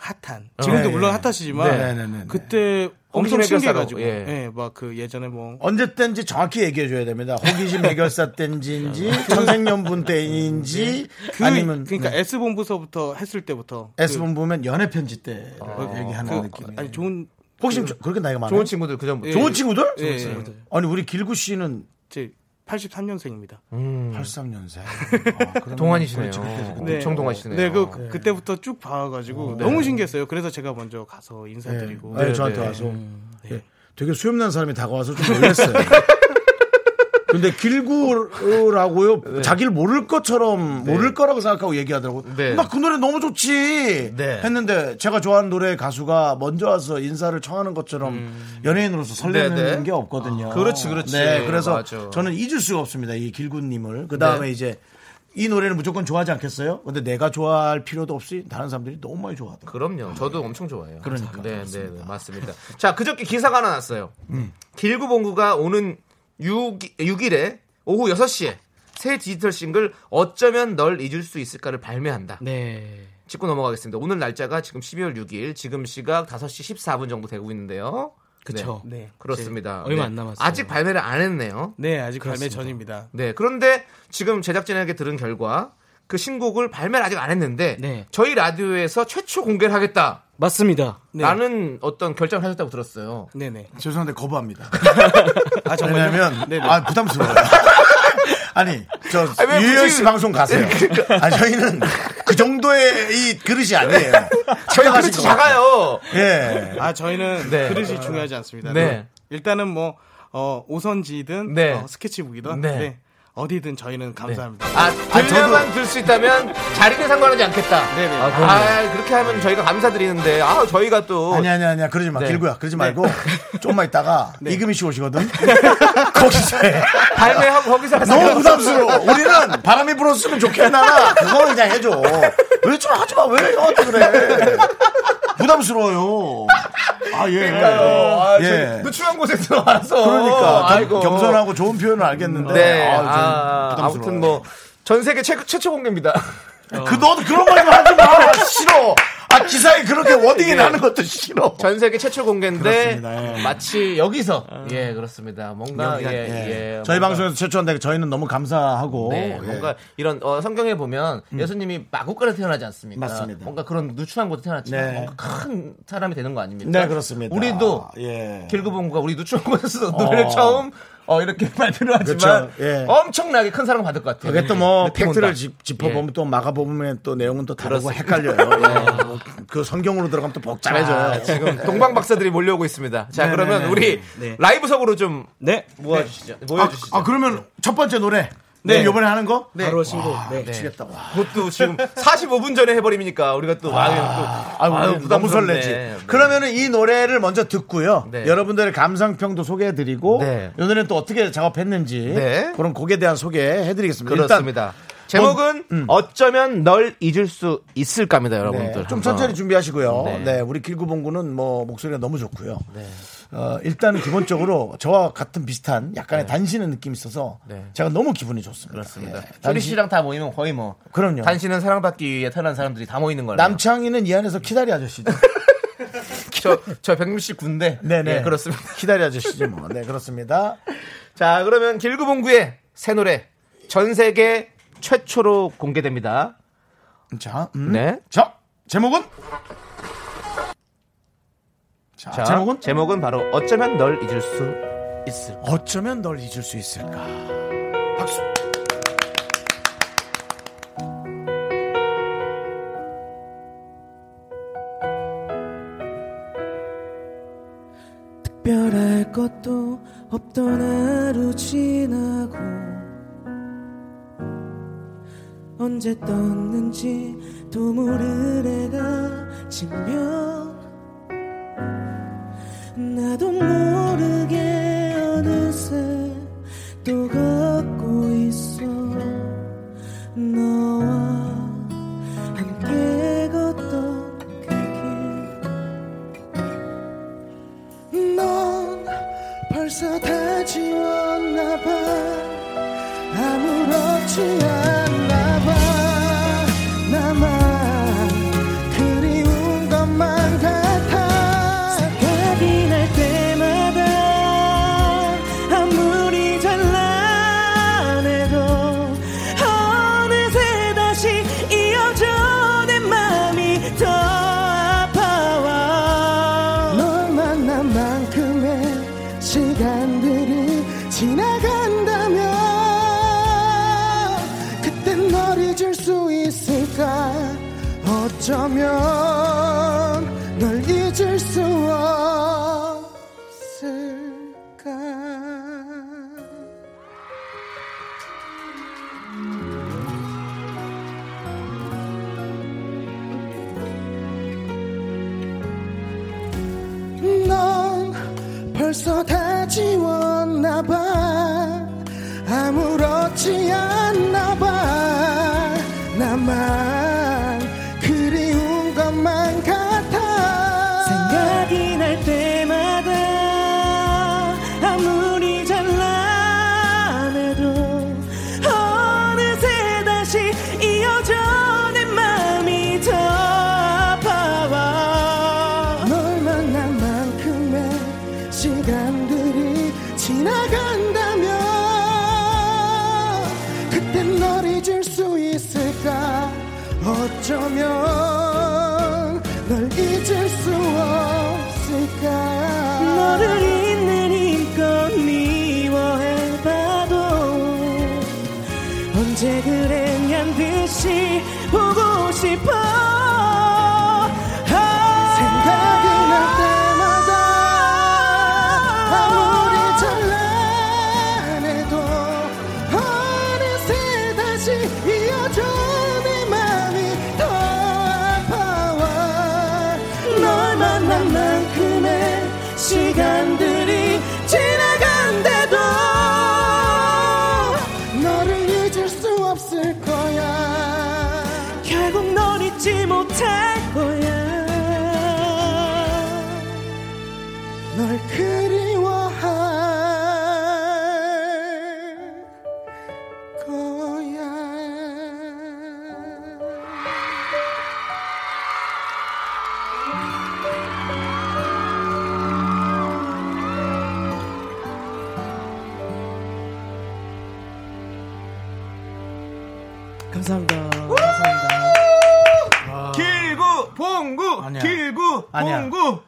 핫한. 지금도 네, 물론 예. 핫하시지만 네, 네, 네, 네. 그때 엄청 신기해가지고, 예, 예. 막 그 예전에 뭐 언제 때인지 정확히 얘기해 줘야 됩니다. 호기심 해결사 때인지 천생연분 때인지 그, 아니면 그러니까 네. S 본부서부터 했을 때부터 S 본부면 연애 편지 때 얘기하는 그, 느낌이에요. 아니 좋은 호기심 조- 그렇게 나이가 많아요? 좋은 친구들 그 전부터. 예. 좋은 친구들? 예, 예. 아니 우리 길구 씨는 제 83년생입니다. 음. 83년생. 아, 동안이시네요. 네. 엄청 동안이시네요. 네, 그 그- 그때부터 쭉 봐가지고 너무 신기했어요. 그래서 제가 먼저 가서 인사드리고. 네, 네, 저한테 네. 와서 예, 되게 수염난 사람이 다가와서 좀 놀랐어요. 근데 길구라고요. 자기를 모를 것처럼 모를 거라고 생각하고 얘기하더라고. 네. 나그 노래 너무 좋지. 네. 했는데 제가 좋아하는 노래 가수가 먼저 와서 인사를 청하는 것처럼 연예인으로서 설레는 네, 네. 게 없거든요. 그렇지, 그렇지. 네, 그래서 맞아. 저는 잊을 수가 없습니다. 이 길구님을. 그 다음에 네. 이제 이 노래는 무조건 좋아하지 않겠어요? 근데 내가 좋아할 필요도 없이 다른 사람들이 너무 많이 좋아하더라고요. 그럼요. 저도 엄청 좋아해요. 그러니까, 네, 네, 네, 맞습니다. 자, 그저께 기사가 하나 났어요. 음. 길구봉구가 오는 6, 6일에 오후 6시에 새 디지털 싱글 어쩌면 널 잊을 수 있을까를 발매한다. 네. 짚고 넘어가겠습니다. 오늘 날짜가 지금 12월 6일, 지금 시각 5시 14분 정도 되고 있는데요. 그쵸. 네. 네. 그렇습니다. 얼마 네. 안 남았어요. 아직 발매를 안 했네요. 네, 아직 발매 전입니다. 네. 그런데 지금 제작진에게 들은 결과 그 신곡을 발매를 아직 안 했는데 네. 저희 라디오에서 최초 공개를 하겠다. 맞습니다. 네. 라는 어떤 결정을 하셨다고 들었어요. 네네. 죄송한데 거부합니다. 아? 왜냐면 네네. 아 부담스러워요. 아니 저 아니, 굳이- 씨 방송 가세요. 아 저희는 그 정도의 이 그릇이 아니에요. 저희 그릇이. 작아요. 예. 아, 저희는 네. 그릇이 중요하지 않습니다. 네. 일단은 뭐, 어, 오선지든, 네. 어, 스케치북이든, 네. 네. 어디든 저희는 감사합니다. 아, 들려만 들 수 있다면 자리는 상관하지 않겠다. 네네. 아, 아, 그렇게 하면 저희가 감사드리는데, 아, 저희가 또. 아니 아니 아니야 그러지 마 네. 길고야 그러지 말고 조금만 있다가 이금희 씨 오시거든 거기서 해. 발매하고 거기서 하세요. 너무 부담스러워 우리는 바람이 불었으면 좋겠나 그거 그냥 해줘 왜 좀 하지 마 왜 형한테 그래 부담스러워요 아예 아, 예. 저 누추한 곳에서 와서. 그러니까 좀 아이고. 겸손하고 좋은 표현을 알겠는데 네. 아, 좀 아. 아무튼 뭐, 전 세계 최, 최초 공개입니다. 그 너도 그런 말좀 하지 마 싫어 아 기사에 그렇게 워딩이 나는 것도 싫어 전 세계 최초 공개인데, 그렇습니다. 예. 마치 여기서. 예, 그렇습니다. 뭔가, 여기가, 예, 예. 예. 저희 뭔가- 방송에서 최초한데 저희는 너무 감사하고 네, 예. 뭔가 이런 어, 성경에 보면 예수님이 마국간에 태어나지 않습니까? 맞습니다. 뭔가 그런 누추한 곳에 태어났지만 네. 뭔가 큰 사람이 되는 거 아닙니까? 네 그렇습니다 우리도 예. 길구봉구가 우리 누추한 곳에서 노래를 처음 어, 이렇게 발표를 하지만 그렇죠. 예. 엄청나게 큰 사랑을 받을 것 같아요. 그게 또 뭐 팩트를. 짚- 짚어보면 예. 또 막아보면 또 내용은 또 다르고 그렇습니다. 헷갈려요. 예. 뭐그 성경으로 들어가면 또 복잡해져요. 아, 지금 동방 박사들이 몰려오고 있습니다. 자, 그러면 네네네. 우리 네. 라이브석으로 좀 네. 모아주시죠. 아, 모여주시죠. 아, 그러면 첫 번째 노래. 네. 네. 이번에 하는 거? 바로 신곡. 네. 미치겠다. 와. 그것도 지금 45분 전에 해버리니까 우리가 또 아유, 또 아유, 아유, 너무. 설레지. 네. 그러면은 이 노래를 먼저 듣고요. 네. 여러분들의 감상평도 소개해드리고 네. 이 노래는 또 어떻게 작업했는지 네. 그런 곡에 대한 소개해드리겠습니다. 그렇습니다. 제목은 어쩌면 널 잊을 수 있을까입니다, 일단, 여러분들. 네, 좀. 천천히 준비하시고요. 네. 네. 우리 길구봉구는 뭐 목소리가 너무 좋고요. 어, 일단 기본적으로 저와 같은 비슷한 약간의 단신의 느낌이 있어서 네. 제가 너무 기분이 좋습니다. 그렇습니다. 예, 단신- 씨랑 다 모이면 거의 뭐 그럼요. 당신은 사랑받기 위해 태어난 사람들이 다 모이는 거예요. 남창희는 이 안에서 키다리 아저씨죠. 저, 저 백뮤씨 군대. 네네. 예, 그렇습니다. 키다리 아저씨죠 뭐. 네, 그렇습니다. 자, 그러면 길구봉구의 새 노래 전 세계 최초로 공개됩니다. 자, 음. 네. 자, 제목은? 자, 자, 제목은? 제목은 바로 어쩌면 널 잊을 수 있을. 어쩌면 널 잊을 수 있을까? 박수. 특별할 것도 없던 하루 지나고 언제 떴는지 또 모를 애가 지면 나도 모르게 어느새 또 걷고 있어. 너와 함께 걷던 그넌 벌써 다 지웠나 봐. 아무렇지 않나 나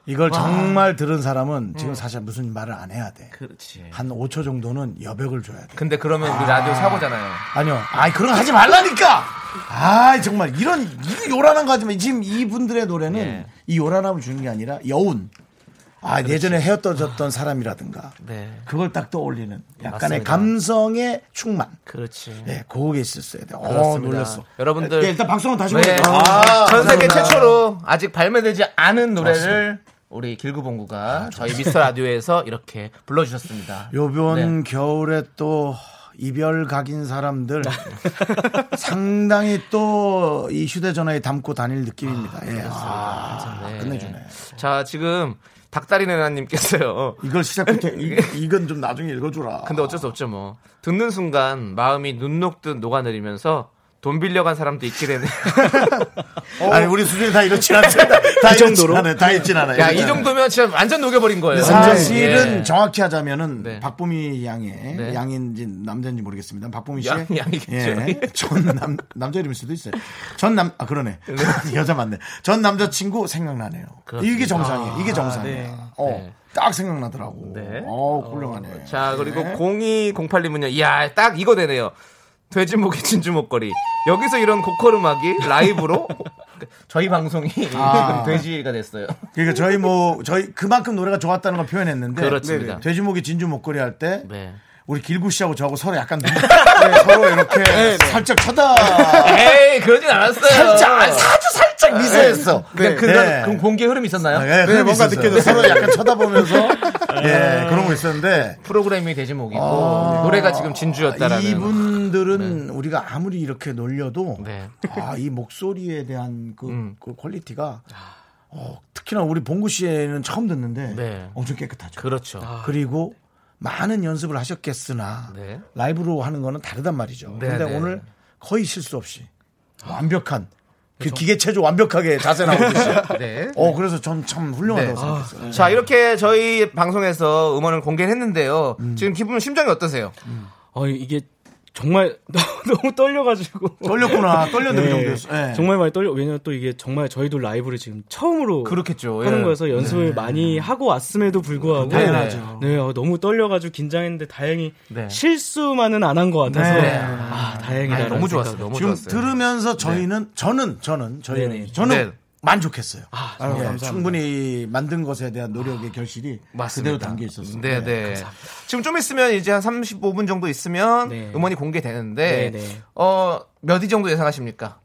이걸 정말 들은 사람은 지금 사실 무슨 말을 안 해야 돼. 그렇지 한 5초 정도는 여백을 줘야 돼. 근데 그러면 우리 라디오 사고잖아요 아니요. 아이, 그런 거 하지 말라니까! 아 정말 이런, 이 요란한 거 하지만 지금 이분들의 노래는 예. 이 요란함을 주는 게 아니라 여운. 아, 예전에 헤어떠졌던 사람이라든가. 네 그걸 딱 떠올리는 약간의 맞습니다. 감성의 충만. 그렇지 예, 그게 있었어야 돼. 어, 그렇습니다. 놀랐어. 여러분들 예, 일단 박수는 다시 네. 보내드릴게요. 아, 전 세계 감사합니다. 최초로 아직 발매되지 않은 노래를 우리 길구봉구가 저희 미스터 라디오에서 이렇게 불러주셨습니다. 요번 네. 겨울에 또 이별 각인 사람들 상당히 또 이 휴대전화에 담고 다닐 느낌입니다. 예. 아, 네. 끝내주네. 자, 지금 닭다리 내나님께서요. 이걸 시작부터 이, 이건 좀 나중에 읽어주라. 근데 어쩔 수 없죠, 뭐. 듣는 순간 마음이 눈 녹듯 녹아내리면서 돈 빌려간 사람도 있게 되네. 아니 우리 수준이 다 이렇진 않습니다. 다그 정도로? 이렇진 않아요. 다 있진 않아요. 야, 이 정도면 진짜 완전 녹여버린 거예요. 사실은 예. 정확히 하자면은 네. 박보미 양의 네. 양인지 남자인지 모르겠습니다. 박보미 씨의 양- 양이겠죠. 예, 전 남, 남자 이름일 수도 있어요. 전 남, 아, 그러네. 여자 맞네. 전 남자친구 생각나네요. 그렇습니다. 이게 정상이에요. 이게 정상이에요. 어, 네. 딱 생각나더라고. 네. 어, 훌륭하네. 자, 그리고 네. 0208님은요. 이야, 딱 이거 되네요. 돼지목이 진주 목걸이. 여기서 이런 고퀄 음악이 라이브로 저희 방송이 아. 지금 돼지가 됐어요. 그러니까 저희 뭐, 저희 그만큼 노래가 좋았다는 걸 표현했는데. 그렇습니다. 돼지목이 진주 목걸이 할 때. 네. 우리 길구 씨하고 저하고 서로 약간 눈, 네, 서로 이렇게 살짝 쳐다 에이, 그러진 않았어요. 살짝 아주 살 짝 미세했어. 그냥 그런, 그런 공개 흐름이 있었나요? 네, 네, 뭔가 느껴져. 서로 약간 쳐다보면서 예 그런 거 있었는데 프로그램이 대지목이고 노래가 지금 진주였다라는. 이분들은 우리가 아무리 이렇게 놀려도 네. 아, 이 목소리에 대한 그, 음. 그 퀄리티가 어, 특히나 우리 봉구 씨는 처음 듣는데 네. 엄청 깨끗하죠. 그렇죠. 그리고 많은 연습을 하셨겠으나 네. 라이브로 하는 거는 다르단 말이죠. 네, 근데 네. 오늘 거의 실수 없이 완벽한 그 기계체조 완벽하게 자세 나오듯이. 네. 어 그래서 전 참 훌륭하다고 네. 생각했어요. 자, 이렇게 저희 방송에서 음원을 공개를 했는데요. 음. 지금 기분, 심정이 어떠세요? 어, 이게 정말 너무 떨려가지고. 떨렸구나. 떨렸는데 그 네, 정도였어. 네. 정말 많이 떨려. 왜냐면 또 이게 정말 저희도 라이브를 지금 처음으로 그렇겠죠. 하는 예. 거여서 연습을 많이 하고 왔음에도 불구하고 당연하죠. 네, 어, 너무 떨려가지고 긴장했는데 다행히 네. 실수만은 안 한 것 같아서 네. 아 다행이다. 아니, 너무 좋았어요. 너무 지금 좋았어요. 들으면서 저희는 저는 저는 저희는. 저는 네. 만족했어요. 아, 예, 감사합니다. 충분히 만든 것에 대한 노력의 결실이 그대로 담겨 있었어요. 네, 네. 지금 좀 있으면 이제 한 35분 정도 있으면 네. 음원이 공개되는데 네, 네. 어, 몇 위 정도 예상하십니까?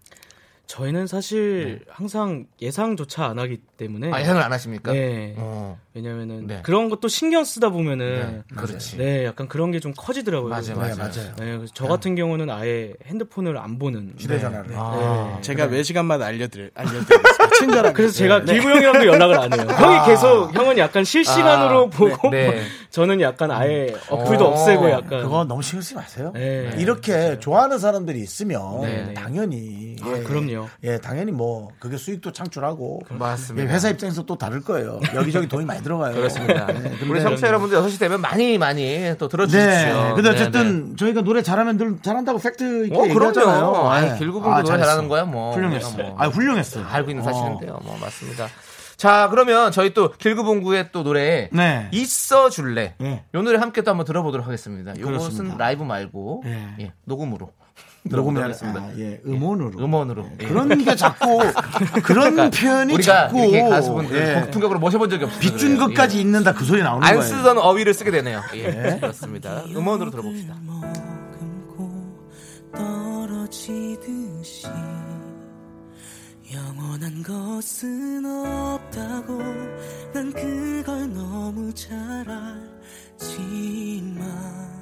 저희는 사실 항상 예상조차 안 하기 때문에 아, 예상을 안 하십니까? 네. 어. 왜냐면은 네. 그런 것도 신경 쓰다 보면은 네, 그렇지. 네, 약간 그런 게 좀 커지더라고요. 맞아요, 네, 맞아요. 맞아요. 네, 그래서 저 같은 경우는 아예 핸드폰을 안 보는 휴대전화를. 아. 제가 매 시간마다 알려드릴, 알려드리겠습니다. 친절하게. 그래서 제가 길구 형이랑도 연락을 안 해요. 형이 계속 형은 약간 실시간으로 아, 보고 네. 저는 약간 아예 어플도 어, 없애고 약간 그거 너무 신경 쓰지 마세요. 네. 이렇게 좋아하는 사람들이 있으면 네, 네. 당연히 아, 그럼요. 예, 당연히 뭐 그게 수익도 창출하고 맞습니다. 예, 회사 입장에서 또 다를 거예요. 여기저기 돈이 많이 들어가요. 그렇습니다. 네, 우리 청취자 여러분들 6시 되면 많이 많이 또 들어주십시오. 네. 근데 네, 어쨌든 저희가 노래 잘하면 늘 잘한다고 팩트 있게 어, 얘기하잖아요. 그럼요. 아니, 네. 길구분도 아, 노래 잘했어. 잘하는 거야, 뭐. 훌륭했어요. 우리가 뭐. 아, 훌륭했어요. 알고 있는 어. 사실인데요. 뭐 맞습니다. 자, 그러면 저희 또 길구봉구의 또 노래 네. 있어 줄래. 네. 요 노래 함께 또 한번 들어보도록 하겠습니다. 요것은 그렇습니다. 라이브 말고 네. 예, 녹음으로. 녹음이 들어보겠습니다. 아, 예, 음원으로. 음원으로. 예. 그런 게 자꾸 그런 표현이 우리가 자꾸 이렇게 가수분들 예. 폭풍격으로 모셔본 적이 없어요. 빗준 것까지 있는다 그 소리 나오는 안 거예요. 쓰던 어휘를 쓰게 되네요. 예, 그렇습니다. 음원으로 들어봅시다. 떨어지듯이 영원한 것은 없다고 난 그걸 너무 잘 알지만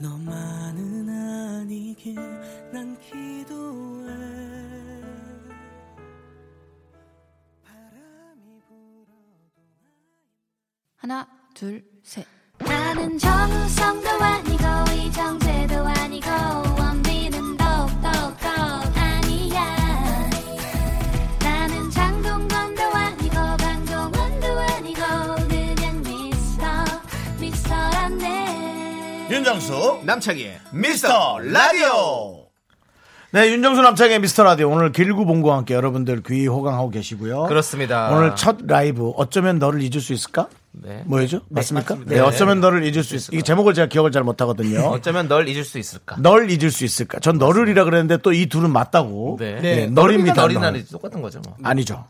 너만은 아니길 난 기도해 하나, 둘, 셋. 나는 정우성도 아니고 이정재도 아니고 윤정수 남창희의 미스터 라디오. 네, 윤정수 남창희의 미스터 라디오 오늘 길구봉구와 함께 여러분들 귀 호강하고 계시고요. 그렇습니다. 오늘 첫 라이브 어쩌면 너를 잊을 수 있을까? 네. 뭐였죠? 맞습니까? 맞습니다. 네, 네. 어쩌면 너를 잊을 수 있을까? 이 제목을 제가 기억을 잘 못하거든요. 어쩌면 널 잊을 수 있을까? 널 잊을 수 있을까? 전 너를이라 그랬는데 또 이 둘은 맞다고. 네. 네, 널입니다. 널. 널이나 똑같은 거죠, 뭐. 아니죠.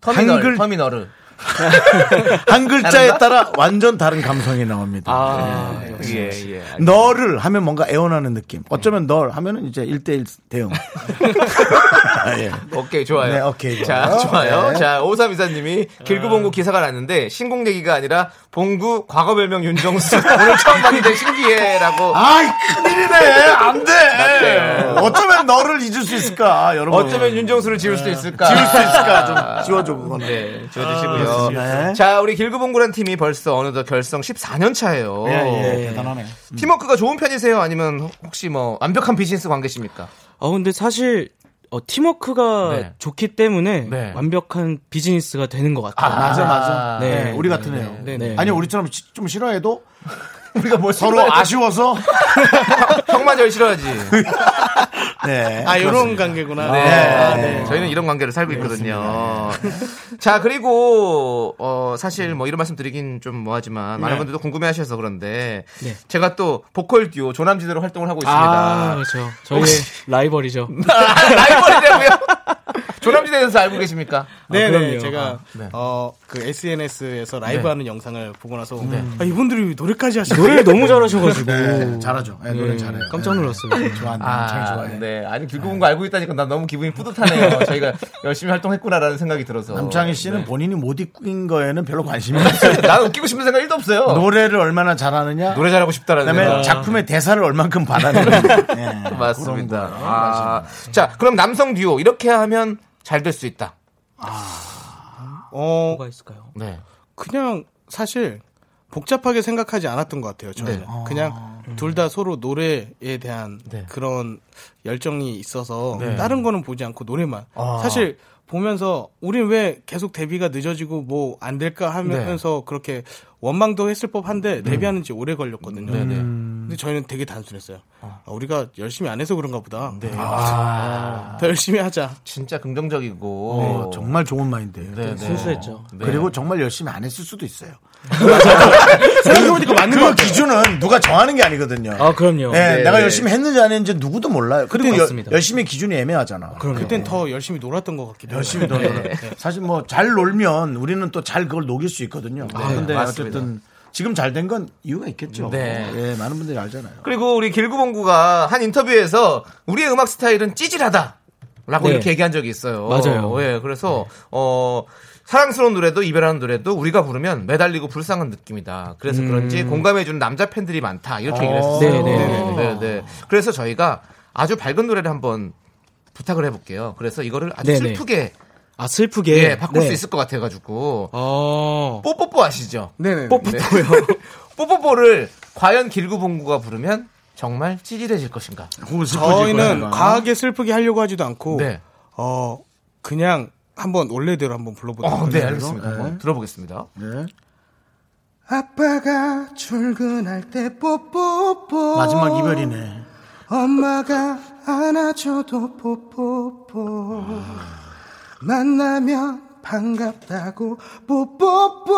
터미널, 한글- 터미널을. 한 글자에 다른가? 따라 완전 다른 감성이 나옵니다. 아, 예, 예. 너를 하면 뭔가 애원하는 느낌. 어쩌면 널 하면은 이제 1대1 대응. 아, 예. 오케이, 좋아요. 네, 오케이, 자, 좋아요. 좋아요. 네. 자, 오삼이사님이 길구봉구 기사가 났는데, 신곡 얘기가 아니라, 봉구 과거 별명 윤정수. 오늘 처음 봤는데 신기해라고. 아이, 큰일이네. 안 돼. 어쩌면 너를 잊을 수 있을까, 여러분. 어쩌면 윤정수를 지울 수 있을까? 지울 수 있을까? 좀 지워줘, 그거는. 네, 지워주시고요. 그렇습니다. 자, 우리 길구봉구란 팀이 벌써 어느덧 결성 14년 차예요. 예, 예, 대단하네. 팀워크가 좋은 편이세요? 아니면 혹시 뭐 완벽한 비즈니스 관계십니까? 어 근데 사실 어, 팀워크가 네. 좋기 때문에 네. 완벽한 비즈니스가 되는 것 같아요. 맞아, 맞아. 네. 네, 우리 같은 애요. 네, 네. 아니, 우리처럼 시- 좀 싫어해도 우리가 뭘 서로 아쉬워서. 형마저 싫어하지. 네. 아, 요런 관계구나. 네. 아, 네. 저희는 이런 관계를 살고 있거든요. 자, 그리고, 어, 사실 뭐 이런 말씀 드리긴 좀 뭐하지만, 많은 분들도 궁금해 하셔서 그런데, 네. 제가 또 보컬 듀오 조남지대로 활동을 하고 있습니다. 아, 그렇죠. 저희의 라이벌이죠. 라이벌이라고요? 조남지대에 대해서 알고 계십니까? 네, 그럼요. 제가 아, 네. 어그 SNS에서 라이브 네. 하는 영상을 보고 나서 아, 이분들이 노래까지 하시네 노래를 너무 잘하셔가지고 네, 잘하죠. 네, 노래 잘해요. 깜짝 놀랐어요. 좋아한다. 아, 남창이 좋아해. 네. 아니, 길고본 거 알고 있다니까 난 너무 기분이 뿌듯하네요. 저희가 열심히 활동했구나라는 생각이 들어서. 남창희 씨는 네. 본인이 못 입긴 거에는 별로 관심이 없어요. 나는 웃기고 싶은 생각 1도 없어요. 노래를 얼마나 잘하느냐. 노래 잘하고 싶다라는 그다음에. 작품의 대사를 얼만큼 받아내느냐. 네, 맞습니다. 아, 자, 그럼 남성 듀오 이렇게 하면 잘 될 수 있다. 어 뭐가 있을까요? 네. 그냥 사실 복잡하게 생각하지 않았던 것 같아요. 저는 네. 그냥 둘다 서로 노래에 대한 네. 그런 열정이 있어서 네. 다른 거는 보지 않고 노래만. 아. 사실 보면서 우린 왜 계속 데뷔가 늦어지고 뭐 안 될까 하면서 그렇게 원망도 했을 법한데 데뷔하는 지 오래 걸렸거든요. 네, 네. 근데 저희는 되게 단순했어요. 아, 우리가 열심히 안 해서 그런가 보다. 네. 더 열심히 하자. 진짜 긍정적이고. 어, 정말 좋은 마인드예요. 네, 네. 순수했죠. 네. 그리고 정말 열심히 안 했을 수도 있어요. 생각해보니까 맞는 것그 기준은 누가 정하는 게 아니거든요. 아, 그럼요. 네, 네, 내가 네. 열심히 했는지 안 했는지 누구도 몰라요. 그리고 여-. 열심히 기준이 애매하잖아. 그땐 더 열심히 놀았던 것 같기도 해요. 열심히 더 놀아요. 사실 뭐 잘 놀면 우리는 또 잘 그걸 녹일 수 있거든요. 근데 맞습니다. 어쨌든 지금 잘 된 건 이유가 있겠죠. 네. 예, 많은 분들이 알잖아요. 그리고 우리 길구봉구가 한 인터뷰에서 우리의 음악 스타일은 찌질하다. 라고 네. 이렇게 얘기한 적이 있어요. 맞아요. 예, 그래서, 어, 사랑스러운 노래도 이별하는 노래도 우리가 부르면 매달리고 불쌍한 느낌이다. 그래서 그런지 공감해주는 남자 팬들이 많다. 이렇게 얘기를 했어요. 네, 네, 네, 네. 그래서 저희가 아주 밝은 노래를 한번 부탁을 해볼게요. 그래서 이거를 아주 네, 네. 슬프게 아, 슬프게. 예, 바꿀 네. 수 있을 것 같아가지고. 어. 뽀뽀뽀 아시죠? 네네. 뽀뽀뽀요. 뽀뽀뽀를 과연 길구봉구가 부르면 정말 찌질해질 것인가? 저희는. 과하게 슬프게 하려고 하지도 않고 네. 어 그냥 한번 원래대로 한번 불러보도록 어, 네, 하겠습니다. 알겠습니다. 한번 들어보겠습니다. 네. 아빠가 출근할 때 뽀뽀뽀 마지막 이별이네. 엄마가 안아줘도 뽀뽀뽀 만나면 반갑다고 뽀뽀뽀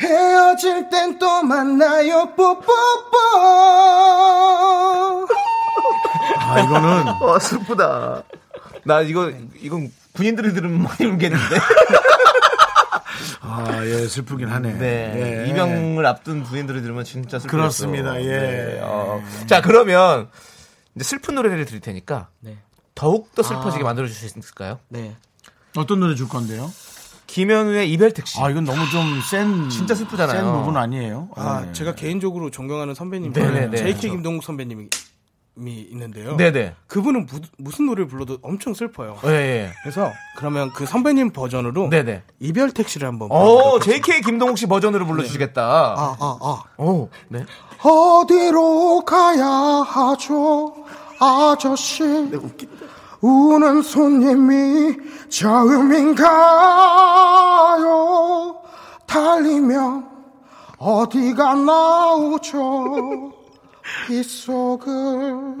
헤어질 땐 또 만나요 뽀뽀뽀 아, 이거는 어, 슬프다. 나 이거, 이건 군인들이 들으면 많이 울겠는데. 아, 예, 슬프긴 하네. 네. 예. 이병을 앞둔 군인들이 들으면 진짜 슬프겠어. 그렇습니다. 예. 네. 어. 자, 그러면 이제 슬픈 노래를 드릴 테니까 네. 더욱 더 슬퍼지게 만들어줄 수 있을까요? 네. 어떤 노래 줄 건데요? 김현우의 이별 택시. 아, 이건 너무 좀 센. 진짜 슬프잖아요. 센 부분 아니에요? 아, 네. 제가 개인적으로 존경하는 선배님 네네네. JK 김동욱 선배님이 있는데요. 네네. 그분은 무, 무슨 노래를 불러도 엄청 슬퍼요. 예, 예. 그래서 그러면 그 선배님 버전으로 네네. 이별 택시를 한번 오, 불러보도록 JK 김동욱 씨 버전으로 불러주시겠다. 아, 아, 아. 오, 네. 어디로 가야 하죠, 아저씨? 우는 손님이 처음인가요? 달리면 어디가 나오죠? 빗속을.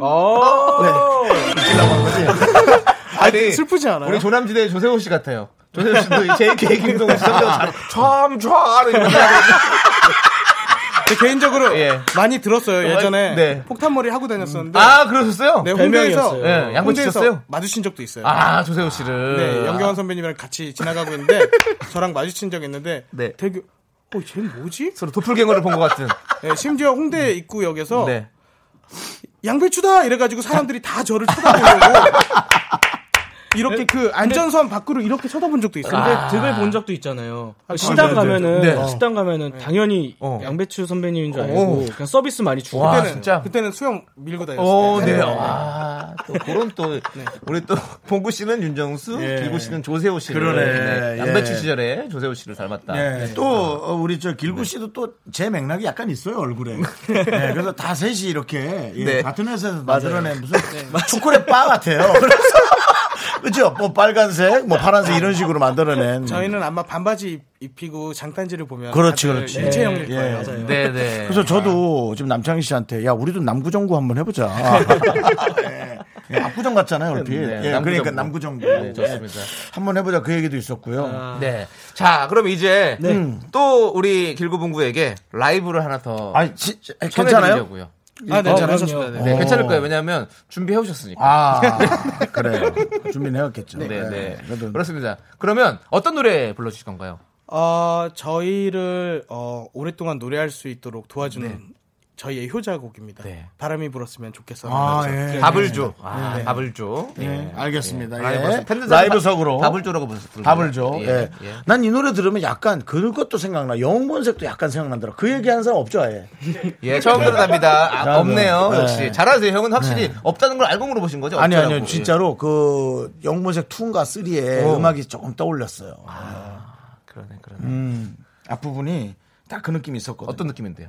아니, 슬프지 않아요? 우리 조남지대 조세호 씨 같아요. 조세호 씨도 JK 김동욱 씨 잘, 참, 좋아. 이러면서 저 개인적으로 예. 많이 들었어요. 예전에 네. 폭탄머리 하고 다녔었는데. 아, 그러셨어요? 네, 홍대에서. 네, 양보 홍대에서 치셨어요? 마주친 적도 있어요. 아, 조세호 씨를. 네, 영경환 선배님이랑 같이 지나가고 있는데 저랑 마주친 적이 있는데 네. 되게 어, 쟤 뭐지? 서로 도플갱어를 본 것 같은. 네, 심지어 홍대 입구역에서 네. 양배추다 이래가지고 사람들이 다 저를 쳐다보려고 이렇게 그 안전선 밖으로 이렇게 쳐다본 적도 있어요. 근데 아. 득을 본 적도 있잖아요. 아, 식당 맞아요. 가면은 네. 식당 가면은 당연히 어. 양배추 선배님인 줄 알고 오. 그냥 서비스 많이 주고 와, 그때는 진짜? 그때는 수영 밀고 다녔어요. 오, 네. 아, 또 그런 또 우리 또 봉구 씨는 윤정수, 예. 길구 씨는 조세호 씨를 그러네. 양배추 예. 시절에 조세호 씨를 닮았다. 예, 또 어, 우리 저 길구 씨도 또 제 맥락이 약간 있어요 얼굴에. 예, 그래서 다 셋이 이렇게 예, 네. 같은 회사에서 만들어낸 무슨 초콜릿 바 같아요. 그죠? 뭐 빨간색, 뭐 파란색 이런 식으로 만들어낸. 저희는 아마 반바지 입- 입히고 장단지를 보면 그렇지, 그렇지. 일체형일 예. 거예요. 맞아요. 네, 네. 그래서 저도 지금 남창희 씨한테 야 우리도 남구정구 한번 해보자. 예. 예, 압구정 같잖아요 얼핏. 네, 예, 남구정구. 그러니까 남구정구. 네, 좋습니다. 한번 해보자 그 얘기도 있었고요. 네. 자, 그럼 이제 또 우리 길구봉구에게 라이브를 하나 더 아, 지, 지- 괜찮아요? 청해드리려고요. 아, 네, 어, 잘하셨습니다. 네. 네, 어. 괜찮을 거예요. 왜냐하면 준비해 오셨으니까. 아, 그래요. 준비는 해왔겠죠. 네, 네. 네, 그래도 그렇습니다. 그러면 어떤 노래 불러주실 건가요? 어, 저희를 어, 오랫동안 노래할 수 있도록 도와주는 네. 저희의 효자곡입니다. 네. 바람이 불었으면 좋겠어. 아. 예. 네. 줘. 아, 밥을 줘. 네, 알겠습니다. 라이브 예. 버스- 팬들 라이브석으로 밥을 줘라고 부르- 밥을 줘. 예, 예. 예. 난 이 노래 들으면 약간 그것도 생각나. 영본색도 약간 생각난더라. 그 얘기하는 사람 없죠, 아예. 예, 처음 들어답니다. 아, 자, 없네요. 네. 역시 잘하세요. 형은 확실히 없다는 걸 알고 물어보신 거죠? 아니 없더라고. 아니요, 진짜로 그 영본색 2인가 3에 어. 음악이 조금 떠올렸어요. 예. 그러네, 그러네. 음, 앞부분이 딱 그 느낌이 있었거든요. 어떤 느낌인데요?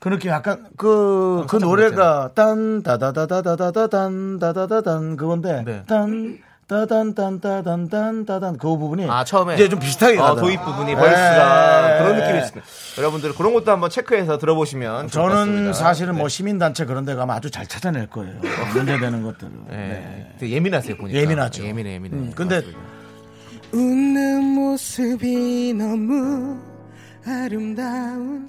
그 느낌 약간 그, 그 노래가 딴 다다다다다다다단 다다다단 그건데 네. 딴 따단 딴따단 딴따단 그 부분이 아, 처음에. 이제 좀 비슷하게 어, 가더라고요. 도입 부분이 벌스가 예. 그런 느낌이 있습니다. 여러분들 그런 것도 한번 체크해서 들어보시면 좋을 것 저는. 사실은 뭐 네. 시민단체 그런 데 가면 아주 잘 찾아낼 거예요. 문제되는 것들을. 네. 네. 예민하세요 보니까 예민하죠. 예민해 예민해. 음, 근데 웃는 모습이 너무 아름다운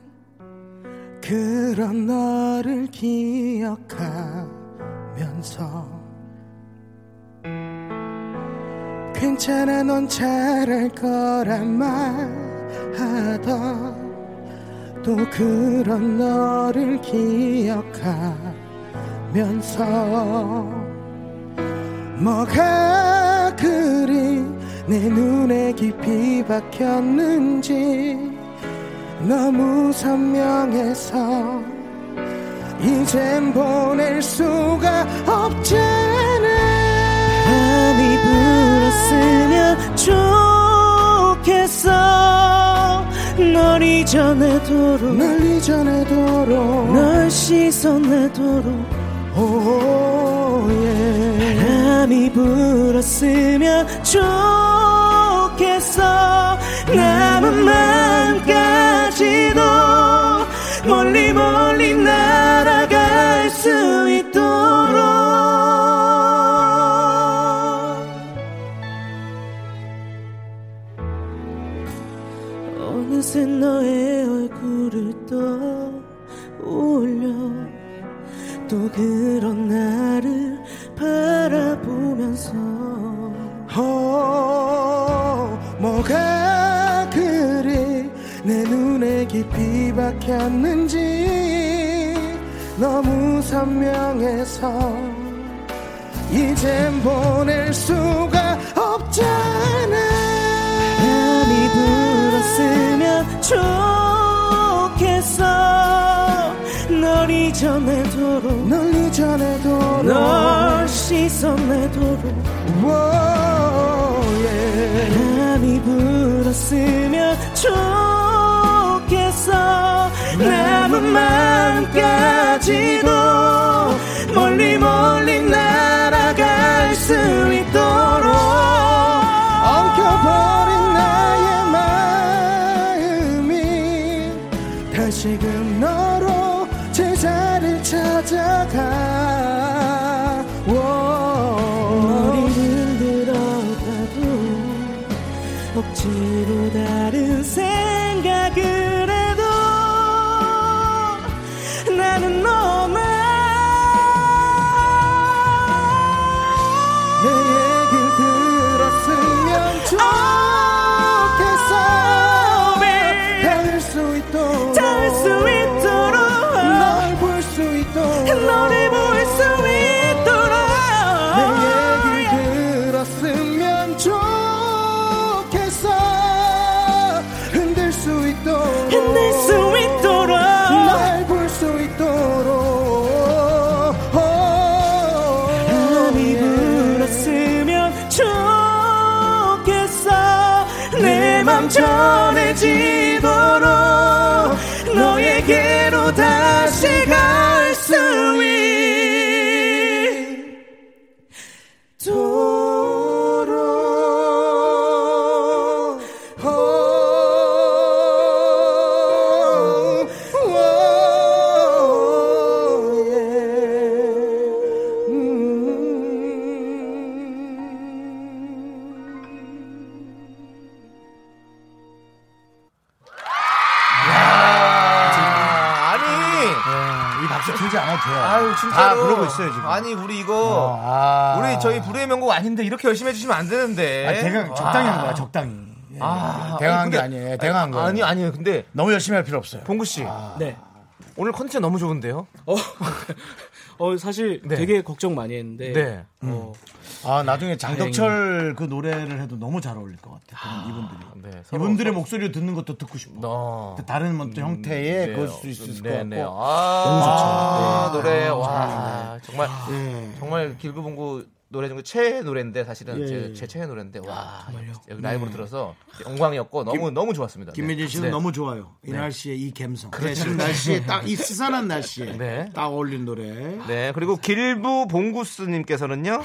그런 너를 기억하면서 괜찮아 넌 잘할 거란 말하던 또 그런 너를 기억하면서 뭐가 그리 내 눈에 깊이 박혔는지 너무 선명해서 이젠 보낼 수가 없잖아. 밤이 불었으면 좋겠어. 널 이전에도록 널 이전에도록 널 씻어내도록. 오, 예. 바람이 불었으면 좋겠어. 남은 마음까지도 멀리 멀리 날아갈 수 있도록. 어느새 너의 얼굴을 떠올려. 또 그런 나를 바라보면서 어, 뭐가 그리 내 눈에 깊이 박혔는지 너무 선명해서 이젠 보낼 수가 없잖아. 밤이 불었으면 좋겠어 널 이전에도록 널 이전에도록. 널 씻어내도록. 밤이 불었으면 좋겠어. 남은 마음까지도 멀리 멀리 날아갈 수 있도록 억 맘 전해지도록 돼요. 아유 진짜로. 다 그러고 있어요 지금. 아니 우리 이거 아. 우리 저희 불후의 명곡 아닌데 이렇게 열심히 해주시면 안 되는데. 아니, 대강 와. 적당히 한 거야 적당히. 예. 아, 대강한 아니, 게 아니에요. 대강한 거예요. 아니 아니 근데 너무 열심히 할 필요 없어요. 봉구 씨 네. 오늘 컨디션 너무 좋은데요? 어, 어 사실 네. 되게 걱정 많이 했는데. 네. 어, 아 나중에 장덕철 그 노래를 해도 너무 잘 어울릴 것 같아. 그런 이분들이. 네, 이분들의 목소리를 듣는 것도 듣고 싶어. 어. 다른 뭐 형태의 네, 그것일 수 있을 것 네, 같고. 네. 아, 너무 좋죠. 노래 네. 와 정말 네. 정말 길구봉구 노래 중에 최애 노래인데 사실은 예, 제, 예. 제 최애 노래인데 와 여기 라이브로 들어서 영광이었고 너무 너무 좋았습니다. 김민진 씨는 네. 너무 좋아요. 이 날씨에 이 감성. 네, 지금 날씨에 딱 이 스산한 날씨에 네. 딱 어울린 노래. 네 그리고 길부 봉구스님께서는요